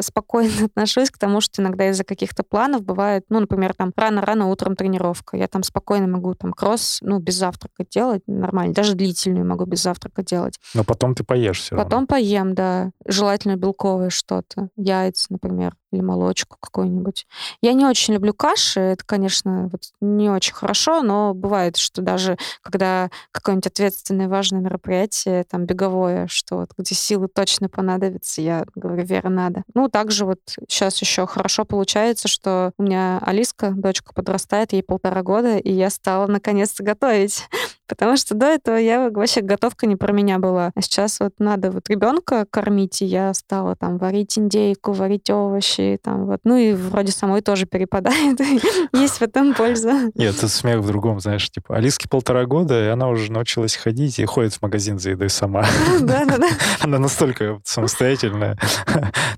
спокойно отношусь к тому, что иногда из-за каких-то планов бывает, ну, например, там рано-рано утром тренировка. Я там спокойно могу там кросс, ну, без завтрака делать нормально. Даже длительную могу без завтрака делать. Но потом ты поешь все равно. Потом поем, да. Желательно белковое что-то. Яйца, например, или молочку какую-нибудь. Я не очень люблю каши. Это, конечно, вот не очень хорошо, но бывает, что даже когда какое-нибудь ответственное важное мероприятие, там, беговое, что вот где силы точно понадобятся, я говорю, Вера, надо. Ну, также вот сейчас еще хорошо получается, что у меня Алиска, дочка, подрастает, ей полтора года, и я стала наконец-то готовить. Потому что до этого я вообще готовка не про меня была. А сейчас вот надо вот ребенка кормить, и я стала там варить индейку, варить овощи, там вот. Ну и вроде самой тоже перепадает. Есть в этом польза. Нет, это смех в другом, знаешь, типа, Алиске полтора года, и она уже научилась ходить и ходит в магазин за едой сама. Да-да-да. Она настолько самостоятельная.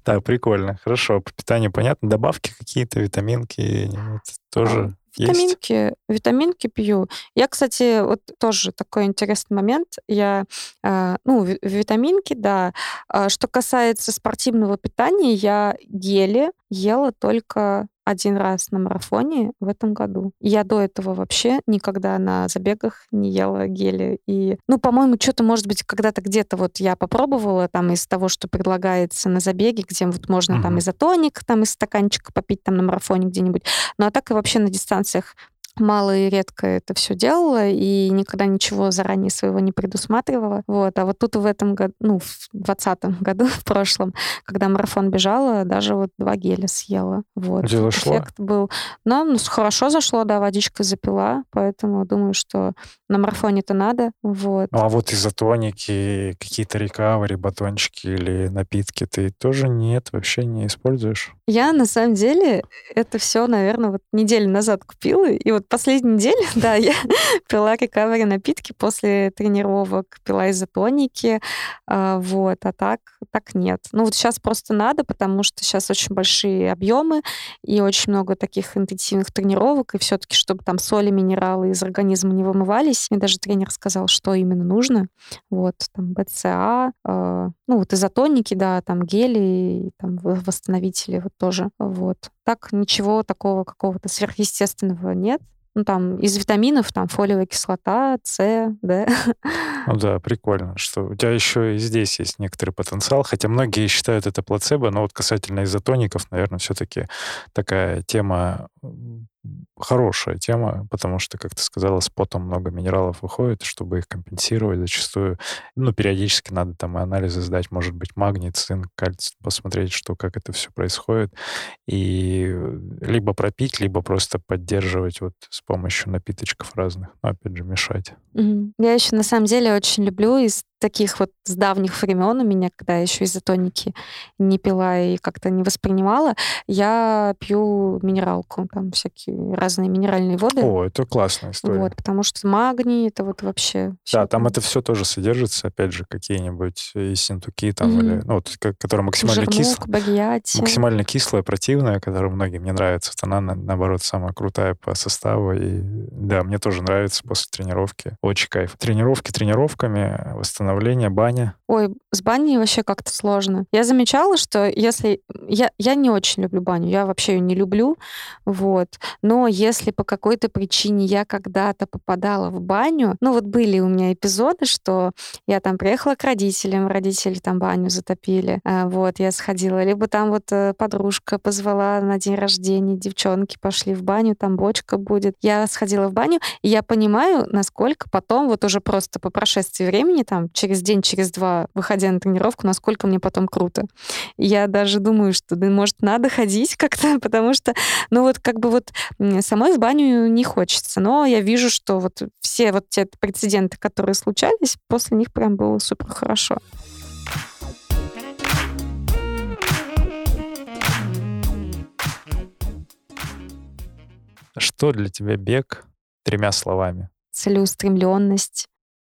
Так, прикольно. Хорошо, по питанию понятно. Добавки какие-то, витаминки вот, тоже есть? Витаминки, витаминки пью. Я, кстати, вот тоже такой интересный момент. Я, э, ну, ви- витаминки, да. А Что касается спортивного питания, я гели ела только один раз на марафоне в этом году. Я до этого вообще никогда на забегах не ела гели. И, ну, по-моему, что-то, может быть, когда-то где-то вот я попробовала там из того, что предлагается на забеге, где вот можно там Мгм. изотоник, там из стаканчика попить там на марафоне где-нибудь. Ну, а так и вообще на дистанциях мало и редко это все делала и никогда ничего заранее своего не предусматривала. Вот. А вот тут в этом году, ну, в двадцатом году, в прошлом, когда марафон бежала, даже вот два геля съела. Вот. Дело шло? Эффект был. Но ну, хорошо зашло, да, водичка запила, поэтому думаю, что на марафоне это надо. Вот. Ну, а вот изотоники, какие-то рекавери, батончики или напитки ты тоже нет, вообще не используешь? Я на самом деле это все, наверное, вот неделю назад купила. И вот последнюю неделю, да, я пила рекавери напитки после тренировок, пила изотоники, а, вот, а так, так нет. Ну вот сейчас просто надо, потому что сейчас очень большие объемы и очень много таких интенсивных тренировок, и все-таки, чтобы там соли, минералы из организма не вымывались, мне даже тренер сказал, что именно нужно. Вот, там БЦА, э, ну вот изотоники, да, там гели, там восстановители вот тоже. Вот. Так ничего такого какого-то сверхъестественного нет. Ну, там из витаминов, там фолиевая кислота, С, Д. Ну да, прикольно, что у тебя еще и здесь есть некоторый потенциал, хотя многие считают это плацебо, но вот касательно изотоников, наверное, все-таки такая тема хорошая тема, потому что, как ты сказала, с потом много минералов выходит, чтобы их компенсировать зачастую, ну, периодически надо там и анализы сдать, может быть, магний, цинк, кальций, посмотреть, что, как это все происходит, и э, либо пропить, либо просто поддерживать вот с помощью напиточков разных, но, опять же, мешать. Мгм. Я еще на самом деле очень люблю из таких вот с давних времен у меня, когда я еще изотоники не пила и как-то не воспринимала, я пью минералку, там всякие разные минеральные воды. О, это классная история. Вот, потому что магний это вот вообще... Да, там это все тоже содержится, опять же, какие-нибудь ессентуки там, Мгм. или, ну, вот, которая максимально багьяти. Максимально кислая, противная, которая многим не нравится. Вот она, на- наоборот, самая крутая по составу. И да, мне тоже нравится после тренировки. Очень кайф. Тренировки тренировками, восстановление, баня. Ой, с баней вообще как-то сложно. Я замечала, что если... Я, я не очень люблю баню, я вообще ее не люблю, вот. Но если по какой-то причине я когда-то попадала в баню, ну вот были у меня эпизоды, что я там приехала к родителям, родители там баню затопили, а, вот, я сходила. Либо там вот э, подружка позвала на день рождения, девчонки пошли в баню, там бочка будет. Я сходила в баню, и я понимаю, насколько потом, вот уже просто по прошествии времени, там, через день, через два, выходя на тренировку, насколько мне потом круто. Я даже думаю, что, да, может, надо ходить как-то, потому что, ну вот как бы вот самой в баню не хочется, но я вижу, что вот все вот те прецеденты, которые случались, после них прям было супер хорошо. Что для тебя бег тремя словами? Целеустремленность,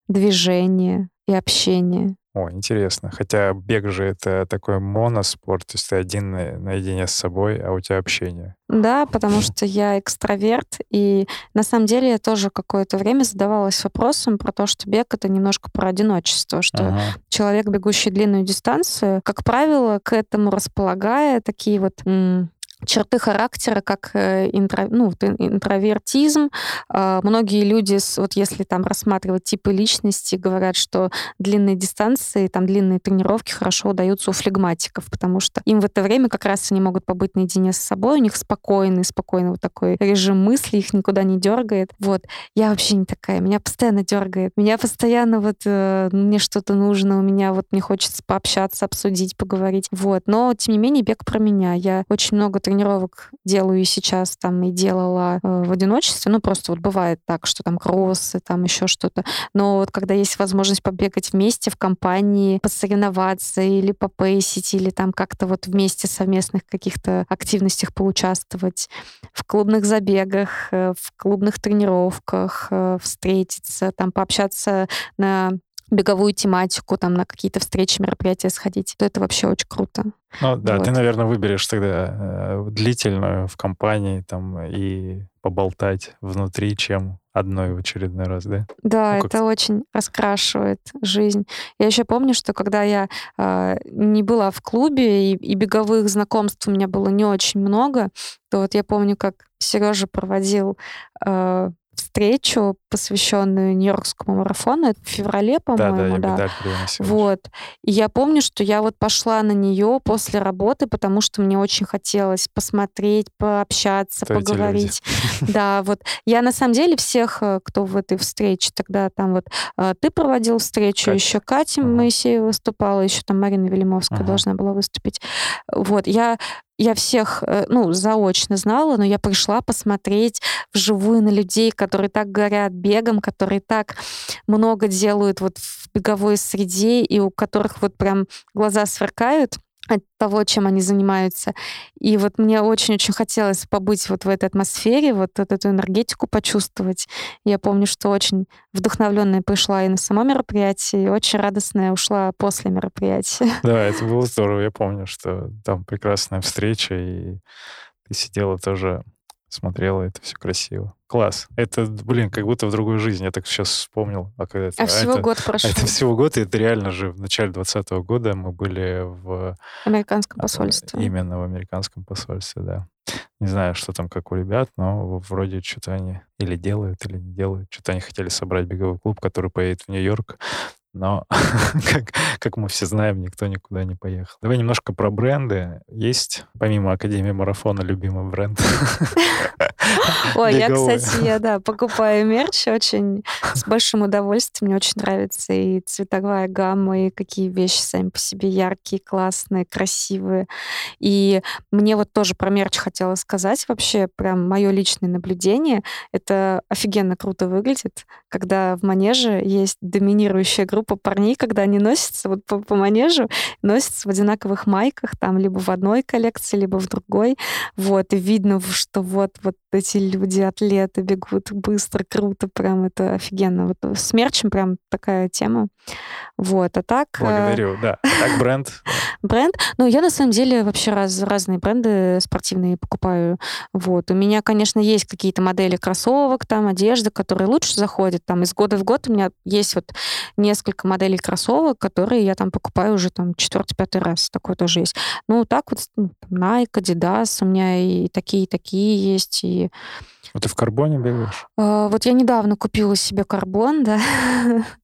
движение и общение. О, интересно. Хотя бег же это такой моноспорт, то есть ты один на- наедине с собой, а у тебя общение. Да, потому что я экстраверт, и на самом деле я тоже какое-то время задавалась вопросом про то, что бег — это немножко про одиночество, что Ага. человек, бегущий длинную дистанцию, как правило, к этому располагая такие вот м, черты характера, как э, интро- ну, интровертизм. А, Многие люди, вот если там рассматривать типы личности, говорят, что длинные дистанции, там длинные тренировки хорошо удаются у флегматиков, потому что им в это время как раз они могут побыть наедине с собой, у них спокойный, спокойный вот такой режим мысли, их никуда не дергает. Вот. Я вообще не такая, меня постоянно дергает. Меня постоянно вот э, мне что-то нужно, у меня вот мне хочется пообщаться, обсудить, поговорить. Вот. Но, тем не менее, бег про меня. Я очень много тренировок делаю и сейчас там и делала э, в одиночестве. Ну, просто вот бывает так, что там кроссы, там еще что-то. Но вот когда есть возможность побегать вместе в компании, посоревноваться или попейсить, или там как-то вот вместе совместных каких-то активностях поучаствовать, в клубных забегах, э, в клубных тренировках, э, встретиться, там пообщаться на беговую тематику, там на какие-то встречи, мероприятия сходить, то это вообще очень круто. Ну да, ты, Вот. наверное, выберешь тогда э, длительную в компании там и поболтать внутри, чем одной в очередной раз, да? Да, Ну, это очень раскрашивает жизнь. Я еще помню, что когда я э, не была в клубе и, и беговых знакомств у меня было не очень много, то вот я помню, как Сережа проводил э, встречу, посвященную Нью-Йоркскому марафону. Это в феврале, Да, да, по-моему, да. медаль приносил. Вот. И я помню, что я вот пошла на нее после работы, потому что мне очень хотелось посмотреть, пообщаться, Кто поговорить. Да, вот я на самом деле всех, э, кто в этой встрече, тогда там вот э, ты проводил встречу, Катя. еще Катя Ага. Моисеева выступала, еще там Марина Велимовская Ага. должна была выступить. Вот, я я всех, э, ну, заочно знала, но я пришла посмотреть вживую на людей, которые так горят бегом, которые так много делают вот в беговой среде, и у которых вот прям глаза сверкают от того, чем они занимаются. И вот мне очень-очень хотелось побыть вот в этой атмосфере, вот, эту энергетику почувствовать. Я помню, что очень вдохновленная пришла и на само мероприятие, и очень радостная ушла после мероприятия. Да, это было здорово. Я помню, что там прекрасная встреча, и ты сидела тоже, смотрела, это все красиво. Класс. Это, блин, как будто в другой жизни. Я так сейчас вспомнил. А, когда это, А всего это, год а прошел это всего год, и это реально же в начале 2020 года мы были в... в американском а, посольстве. Именно в американском посольстве, да. Не знаю, что там как у ребят, но вроде что-то они или делают, или не делают. Что-то они хотели собрать беговой клуб, который поедет в Нью-Йорк. Но, как, как мы все знаем, никто никуда не поехал. Давай немножко про бренды. Есть, помимо Академии Марафона, любимый бренд? Ой, я, кстати, я, да, покупаю мерч очень с большим удовольствием. Мне очень нравится и цветовая гамма, и какие вещи сами по себе яркие, классные, красивые. И мне вот тоже про мерч хотела сказать. Вообще, прям мое личное наблюдение. Это офигенно круто выглядит, когда в манеже есть доминирующая группа парней, когда они носятся вот по, по манежу, носятся в одинаковых майках, там либо в одной коллекции, либо в другой. Вот, и видно, что вот, вот эти люди, атлеты бегут быстро, круто, прям это офигенно. Вот с мерчем прям такая тема. Вот, а так... э, Благодарю, да. Так, бренд. Бренд? Ну, я на самом деле вообще раз, разные бренды спортивные покупаю. Вот. У меня, конечно, есть какие-то модели кроссовок, там, одежды, которые лучше заходят. Там из года в год у меня есть вот несколько моделей кроссовок, которые я там покупаю уже там четвертый-пятый раз. Такое тоже есть. Ну, так вот ну, Nike, Adidas, у меня и такие, и такие есть, и Вот ты в карбоне бегаешь? э, вот я недавно купила себе карбон, да.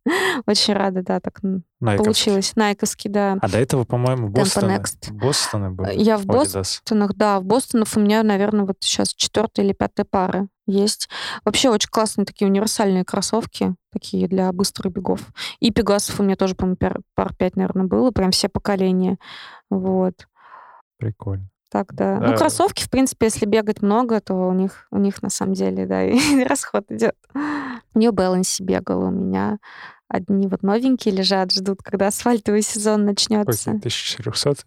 Очень рада, да, так Найковский. получилось. Найковский, да. А до этого, по-моему, Бостоны. Бостоны были. Я в. Бостонах, да, в Бостонах у меня, наверное, вот сейчас четвертая или пятая пара есть. Вообще очень классные такие универсальные кроссовки, такие для быстрых бегов. И пегасов у меня тоже, по-моему, пар, пар пять, наверное, было, прям все поколения. Вот. Прикольно. Так, да. Да. Ну, кроссовки, в принципе, если бегать много, то у них, у них на самом деле, да, и расход идет. New Balance бегала у меня. Одни вот новенькие лежат, ждут, когда асфальтовый сезон начнется. Какой 1400?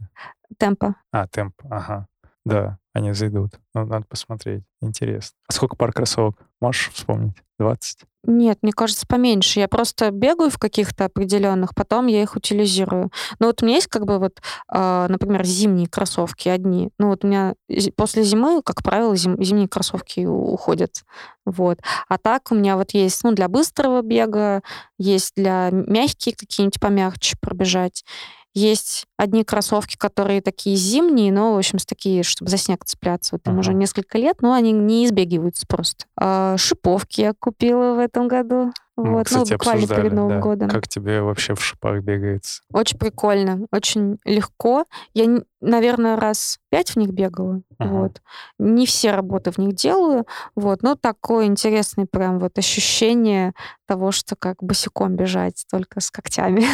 Темпа. А, темп, ага. Да, они зайдут. Ну, надо посмотреть. Интересно. А сколько пар кроссовок? Можешь вспомнить? 20? Нет, мне кажется, поменьше. Я просто бегаю в каких-то определенных, потом я их утилизирую. Ну вот у меня есть как бы вот, а, например, зимние кроссовки одни. Ну вот у меня после зимы, как правило, зим- зимние кроссовки уходят. Вот. А так у меня вот есть, ну, для быстрого бега, есть для мягкие какие-нибудь помягче пробежать. Есть одни кроссовки, которые такие зимние, но, в общем, такие, чтобы за снег цепляться. Вот им Ага. уже несколько лет, но они не избегиваются просто. А, шиповки я купила в этом году. Мы, Вот, ну, кстати, буквально обсуждали, перед Новым да. годом. Как тебе вообще в шипах бегается? Очень прикольно, очень легко. Я, наверное, раз пять в них бегала. Ага. Вот. Не все работы в них делаю. Вот. Но такое интересное прям вот ощущение того, что как босиком бежать, только с когтями.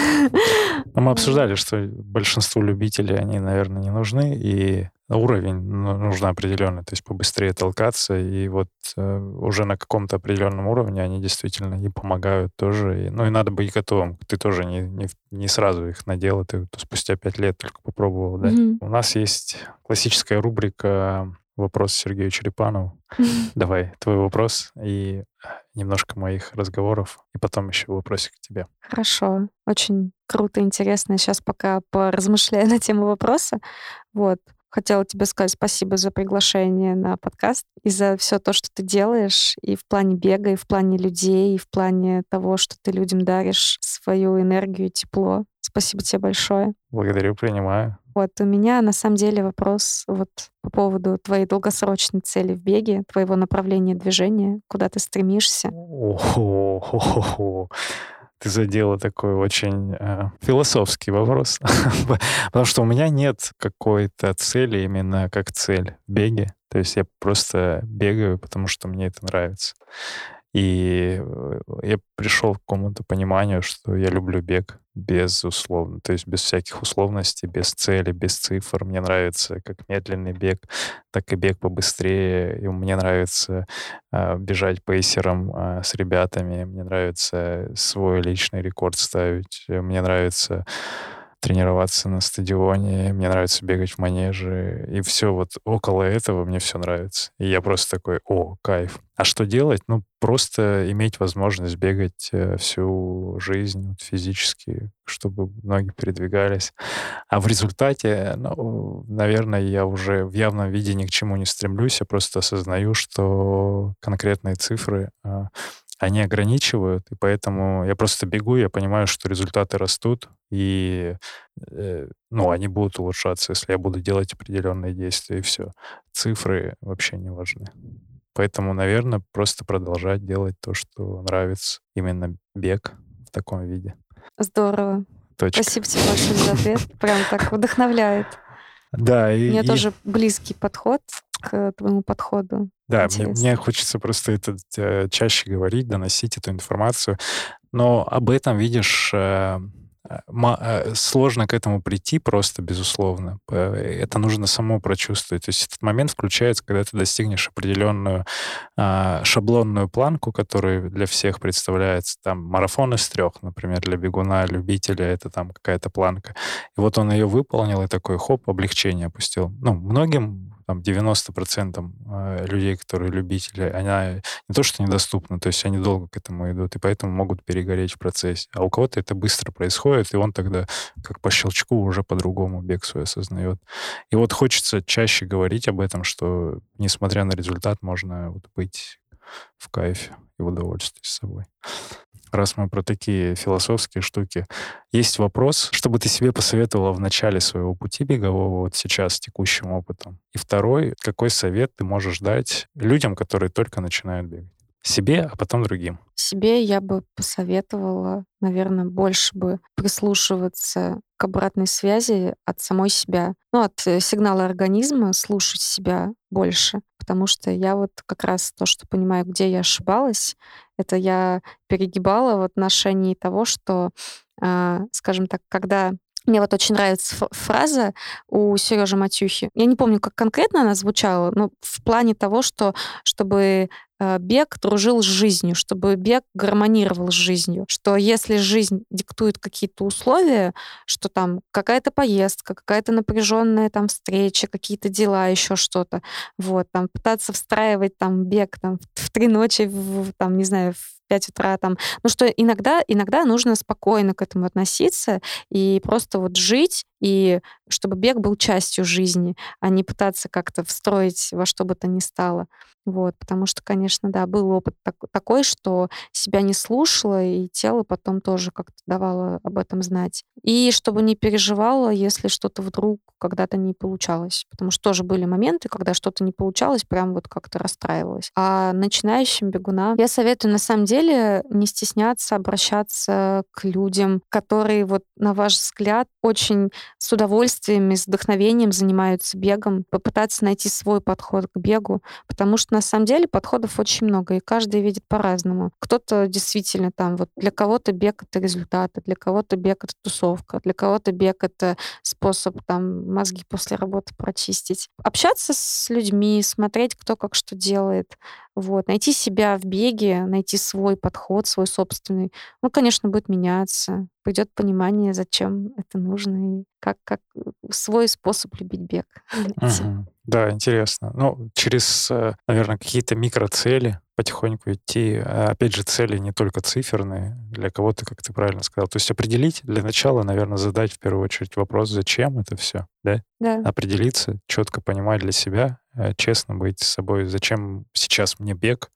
Ну, мы обсуждали, что большинству любителей они, наверное, не нужны, и уровень ну, нужно определенный, то есть побыстрее толкаться, и вот э, уже на каком-то определенном уровне они действительно и помогают тоже. И, ну и надо быть готовым. Ты тоже не, не, не сразу их надел, ты спустя пять лет только попробовал, да? Мгм. У нас есть классическая рубрика «Вопрос Сергею Черепанову». Давай, твой вопрос и немножко моих разговоров, и потом еще вопросик к тебе. Хорошо. Очень круто, интересно. Сейчас пока поразмышляю на тему вопроса. Вот. Хотела тебе сказать спасибо за приглашение на подкаст и за все то, что ты делаешь и в плане бега, и в плане людей, и в плане того, что ты людям даришь свою энергию и тепло. Спасибо тебе большое. Благодарю, принимаю. Вот у меня на самом деле вопрос вот по поводу твоей долгосрочной цели в беге, твоего направления движения, куда ты стремишься. О-хо-хо-хо. Ты задела такой очень э, философский вопрос, потому что у меня нет какой-то цели именно как цель в беге. То есть я просто бегаю, потому что мне это нравится. И э, я пришел к какому-то пониманию, что я люблю бег безусловно, то есть без всяких условностей, без цели, без цифр. Мне нравится как медленный бег, так и бег побыстрее. И мне нравится а, бежать пейсером а, с ребятами. Мне нравится свой личный рекорд ставить. э, Мне нравится тренироваться на стадионе, мне нравится бегать в манеже, и все вот около этого мне все нравится. И я просто такой, о, кайф. А что делать? Ну, просто иметь возможность бегать э, всю жизнь физически, чтобы ноги передвигались. А в результате, ну, наверное, я уже в явном виде ни к чему не стремлюсь, я просто осознаю, что конкретные цифры а, они ограничивают, и поэтому я просто бегу, я понимаю, что результаты растут, и э, ну, они будут улучшаться, если я буду делать определенные действия, и все. Цифры вообще не важны. Поэтому, наверное, просто продолжать делать то, что нравится. Именно бег в таком виде. Здорово. Точка. Спасибо тебе большое за ответ. Прям так вдохновляет. Да, и, меня и- тоже близкий подход. К твоему подходу. Да, мне, мне хочется просто это э, чаще говорить, доносить эту информацию. Но об этом, видишь, э, Э, сложно к этому прийти просто, безусловно. Это нужно само прочувствовать. То есть этот момент включается, когда ты достигнешь определенную а, шаблонную планку, которая для всех представляется. Там марафон из трех, например, для бегуна, любителя, это там какая-то планка. И вот он ее выполнил, и такой, хоп, облегчение опустил. Ну, многим там 90% э, людей, которые любители, она не то что недоступна, то есть они долго к этому идут, и поэтому могут перегореть в процессе. А у кого-то это быстро происходит, и он тогда как по щелчку уже по-другому бег свой осознает. И вот хочется чаще говорить об этом, что несмотря на результат, можно вот быть в кайфе и удовольствии с собой раз мы про такие философские штуки, есть вопрос, что бы ты себе посоветовала в начале своего пути бегового, вот сейчас, с текущим опытом? И второй, какой совет ты можешь дать людям, которые только начинают бегать? Себе, а потом другим. Себе я бы посоветовала, наверное, больше бы прислушиваться к обратной связи от самой себя, ну, от э, сигнала организма, слушать себя больше, потому что я вот как раз то, что понимаю, где я ошибалась, это я перегибала в отношении того, что, э, скажем так, когда мне вот очень нравится фраза у Сережи Матюхи. Я не помню, как конкретно она звучала, но в плане того, что чтобы бег дружил с жизнью, чтобы бег гармонировал с жизнью, что если жизнь диктует какие-то условия, что там какая-то поездка, какая-то напряженная там встреча, какие-то дела, еще что-то, вот, там пытаться встраивать там бег там в три ночи, в, там, не знаю, в 5 утра там. Ну что иногда, иногда нужно спокойно к этому относиться и просто вот жить, и чтобы бег был частью жизни, а не пытаться как-то встроить во что бы то ни стало. Вот, потому что, конечно, да, был опыт так, такой, что себя не слушала, и тело потом тоже как-то давало об этом знать. И чтобы не переживала, если что-то вдруг когда-то не получалось. Потому что тоже были моменты, когда что-то не получалось, прям вот как-то расстраивалась. А начинающим бегунам я советую на самом деле не стесняться обращаться к людям, которые вот на ваш взгляд очень с удовольствием и с вдохновением занимаются бегом, попытаться найти свой подход к бегу, потому что на самом деле подходов очень много, и каждый видит по-разному. Кто-то действительно там, вот для кого-то бег — это результаты, для кого-то бег — это тусовка, для кого-то бег — это способ там мозги после работы прочистить. Общаться с людьми, смотреть, кто как что делает, вот, найти себя в беге, найти свой подход, свой собственный. Он, конечно, будет меняться. Придет понимание, зачем это нужно, и как, как свой способ любить бег. Угу. Да, интересно. Ну, через, э, наверное, какие-то микроцели потихоньку идти. А, опять же, цели не только циферные, для кого-то, как ты правильно сказал. То есть определить для начала, наверное, задать в первую очередь вопрос, зачем это все, да? Да. Определиться, четко понимать для себя, э, честно быть с собой, зачем сейчас мне бег,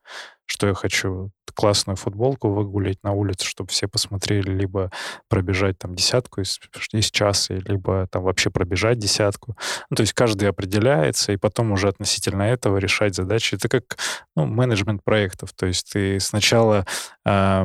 что я хочу классную футболку выгулять на улице, чтобы все посмотрели, либо пробежать там десятку из, из часа, либо там вообще пробежать десятку. Ну, то есть каждый определяется, и потом уже относительно этого решать задачи. Это как ну, менеджмент проектов. То есть ты сначала э,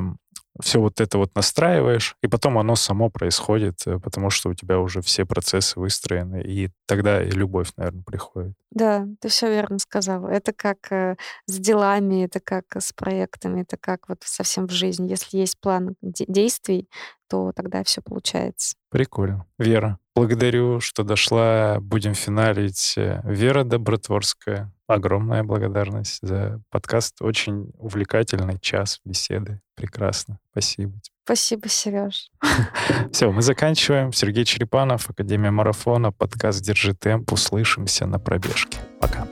все вот это вот настраиваешь, и потом оно само происходит, э, потому что у тебя уже все процессы выстроены, и тогда и любовь, наверное, приходит. Да, ты все верно сказал. Это как э, с делами, это как с проектами, это как вот совсем в жизни. Если есть план де- действий, то тогда все получается. Прикольно. Вера, благодарю, что дошла. Будем финалить. Э, Вера Добротворская. Огромная благодарность за подкаст. Очень увлекательный час беседы. Прекрасно. Спасибо. Спасибо, Сереж. Все, мы заканчиваем. Сергей Черепанов, Академия марафона, подкаст «Держи темп». Услышимся на пробежке. Пока.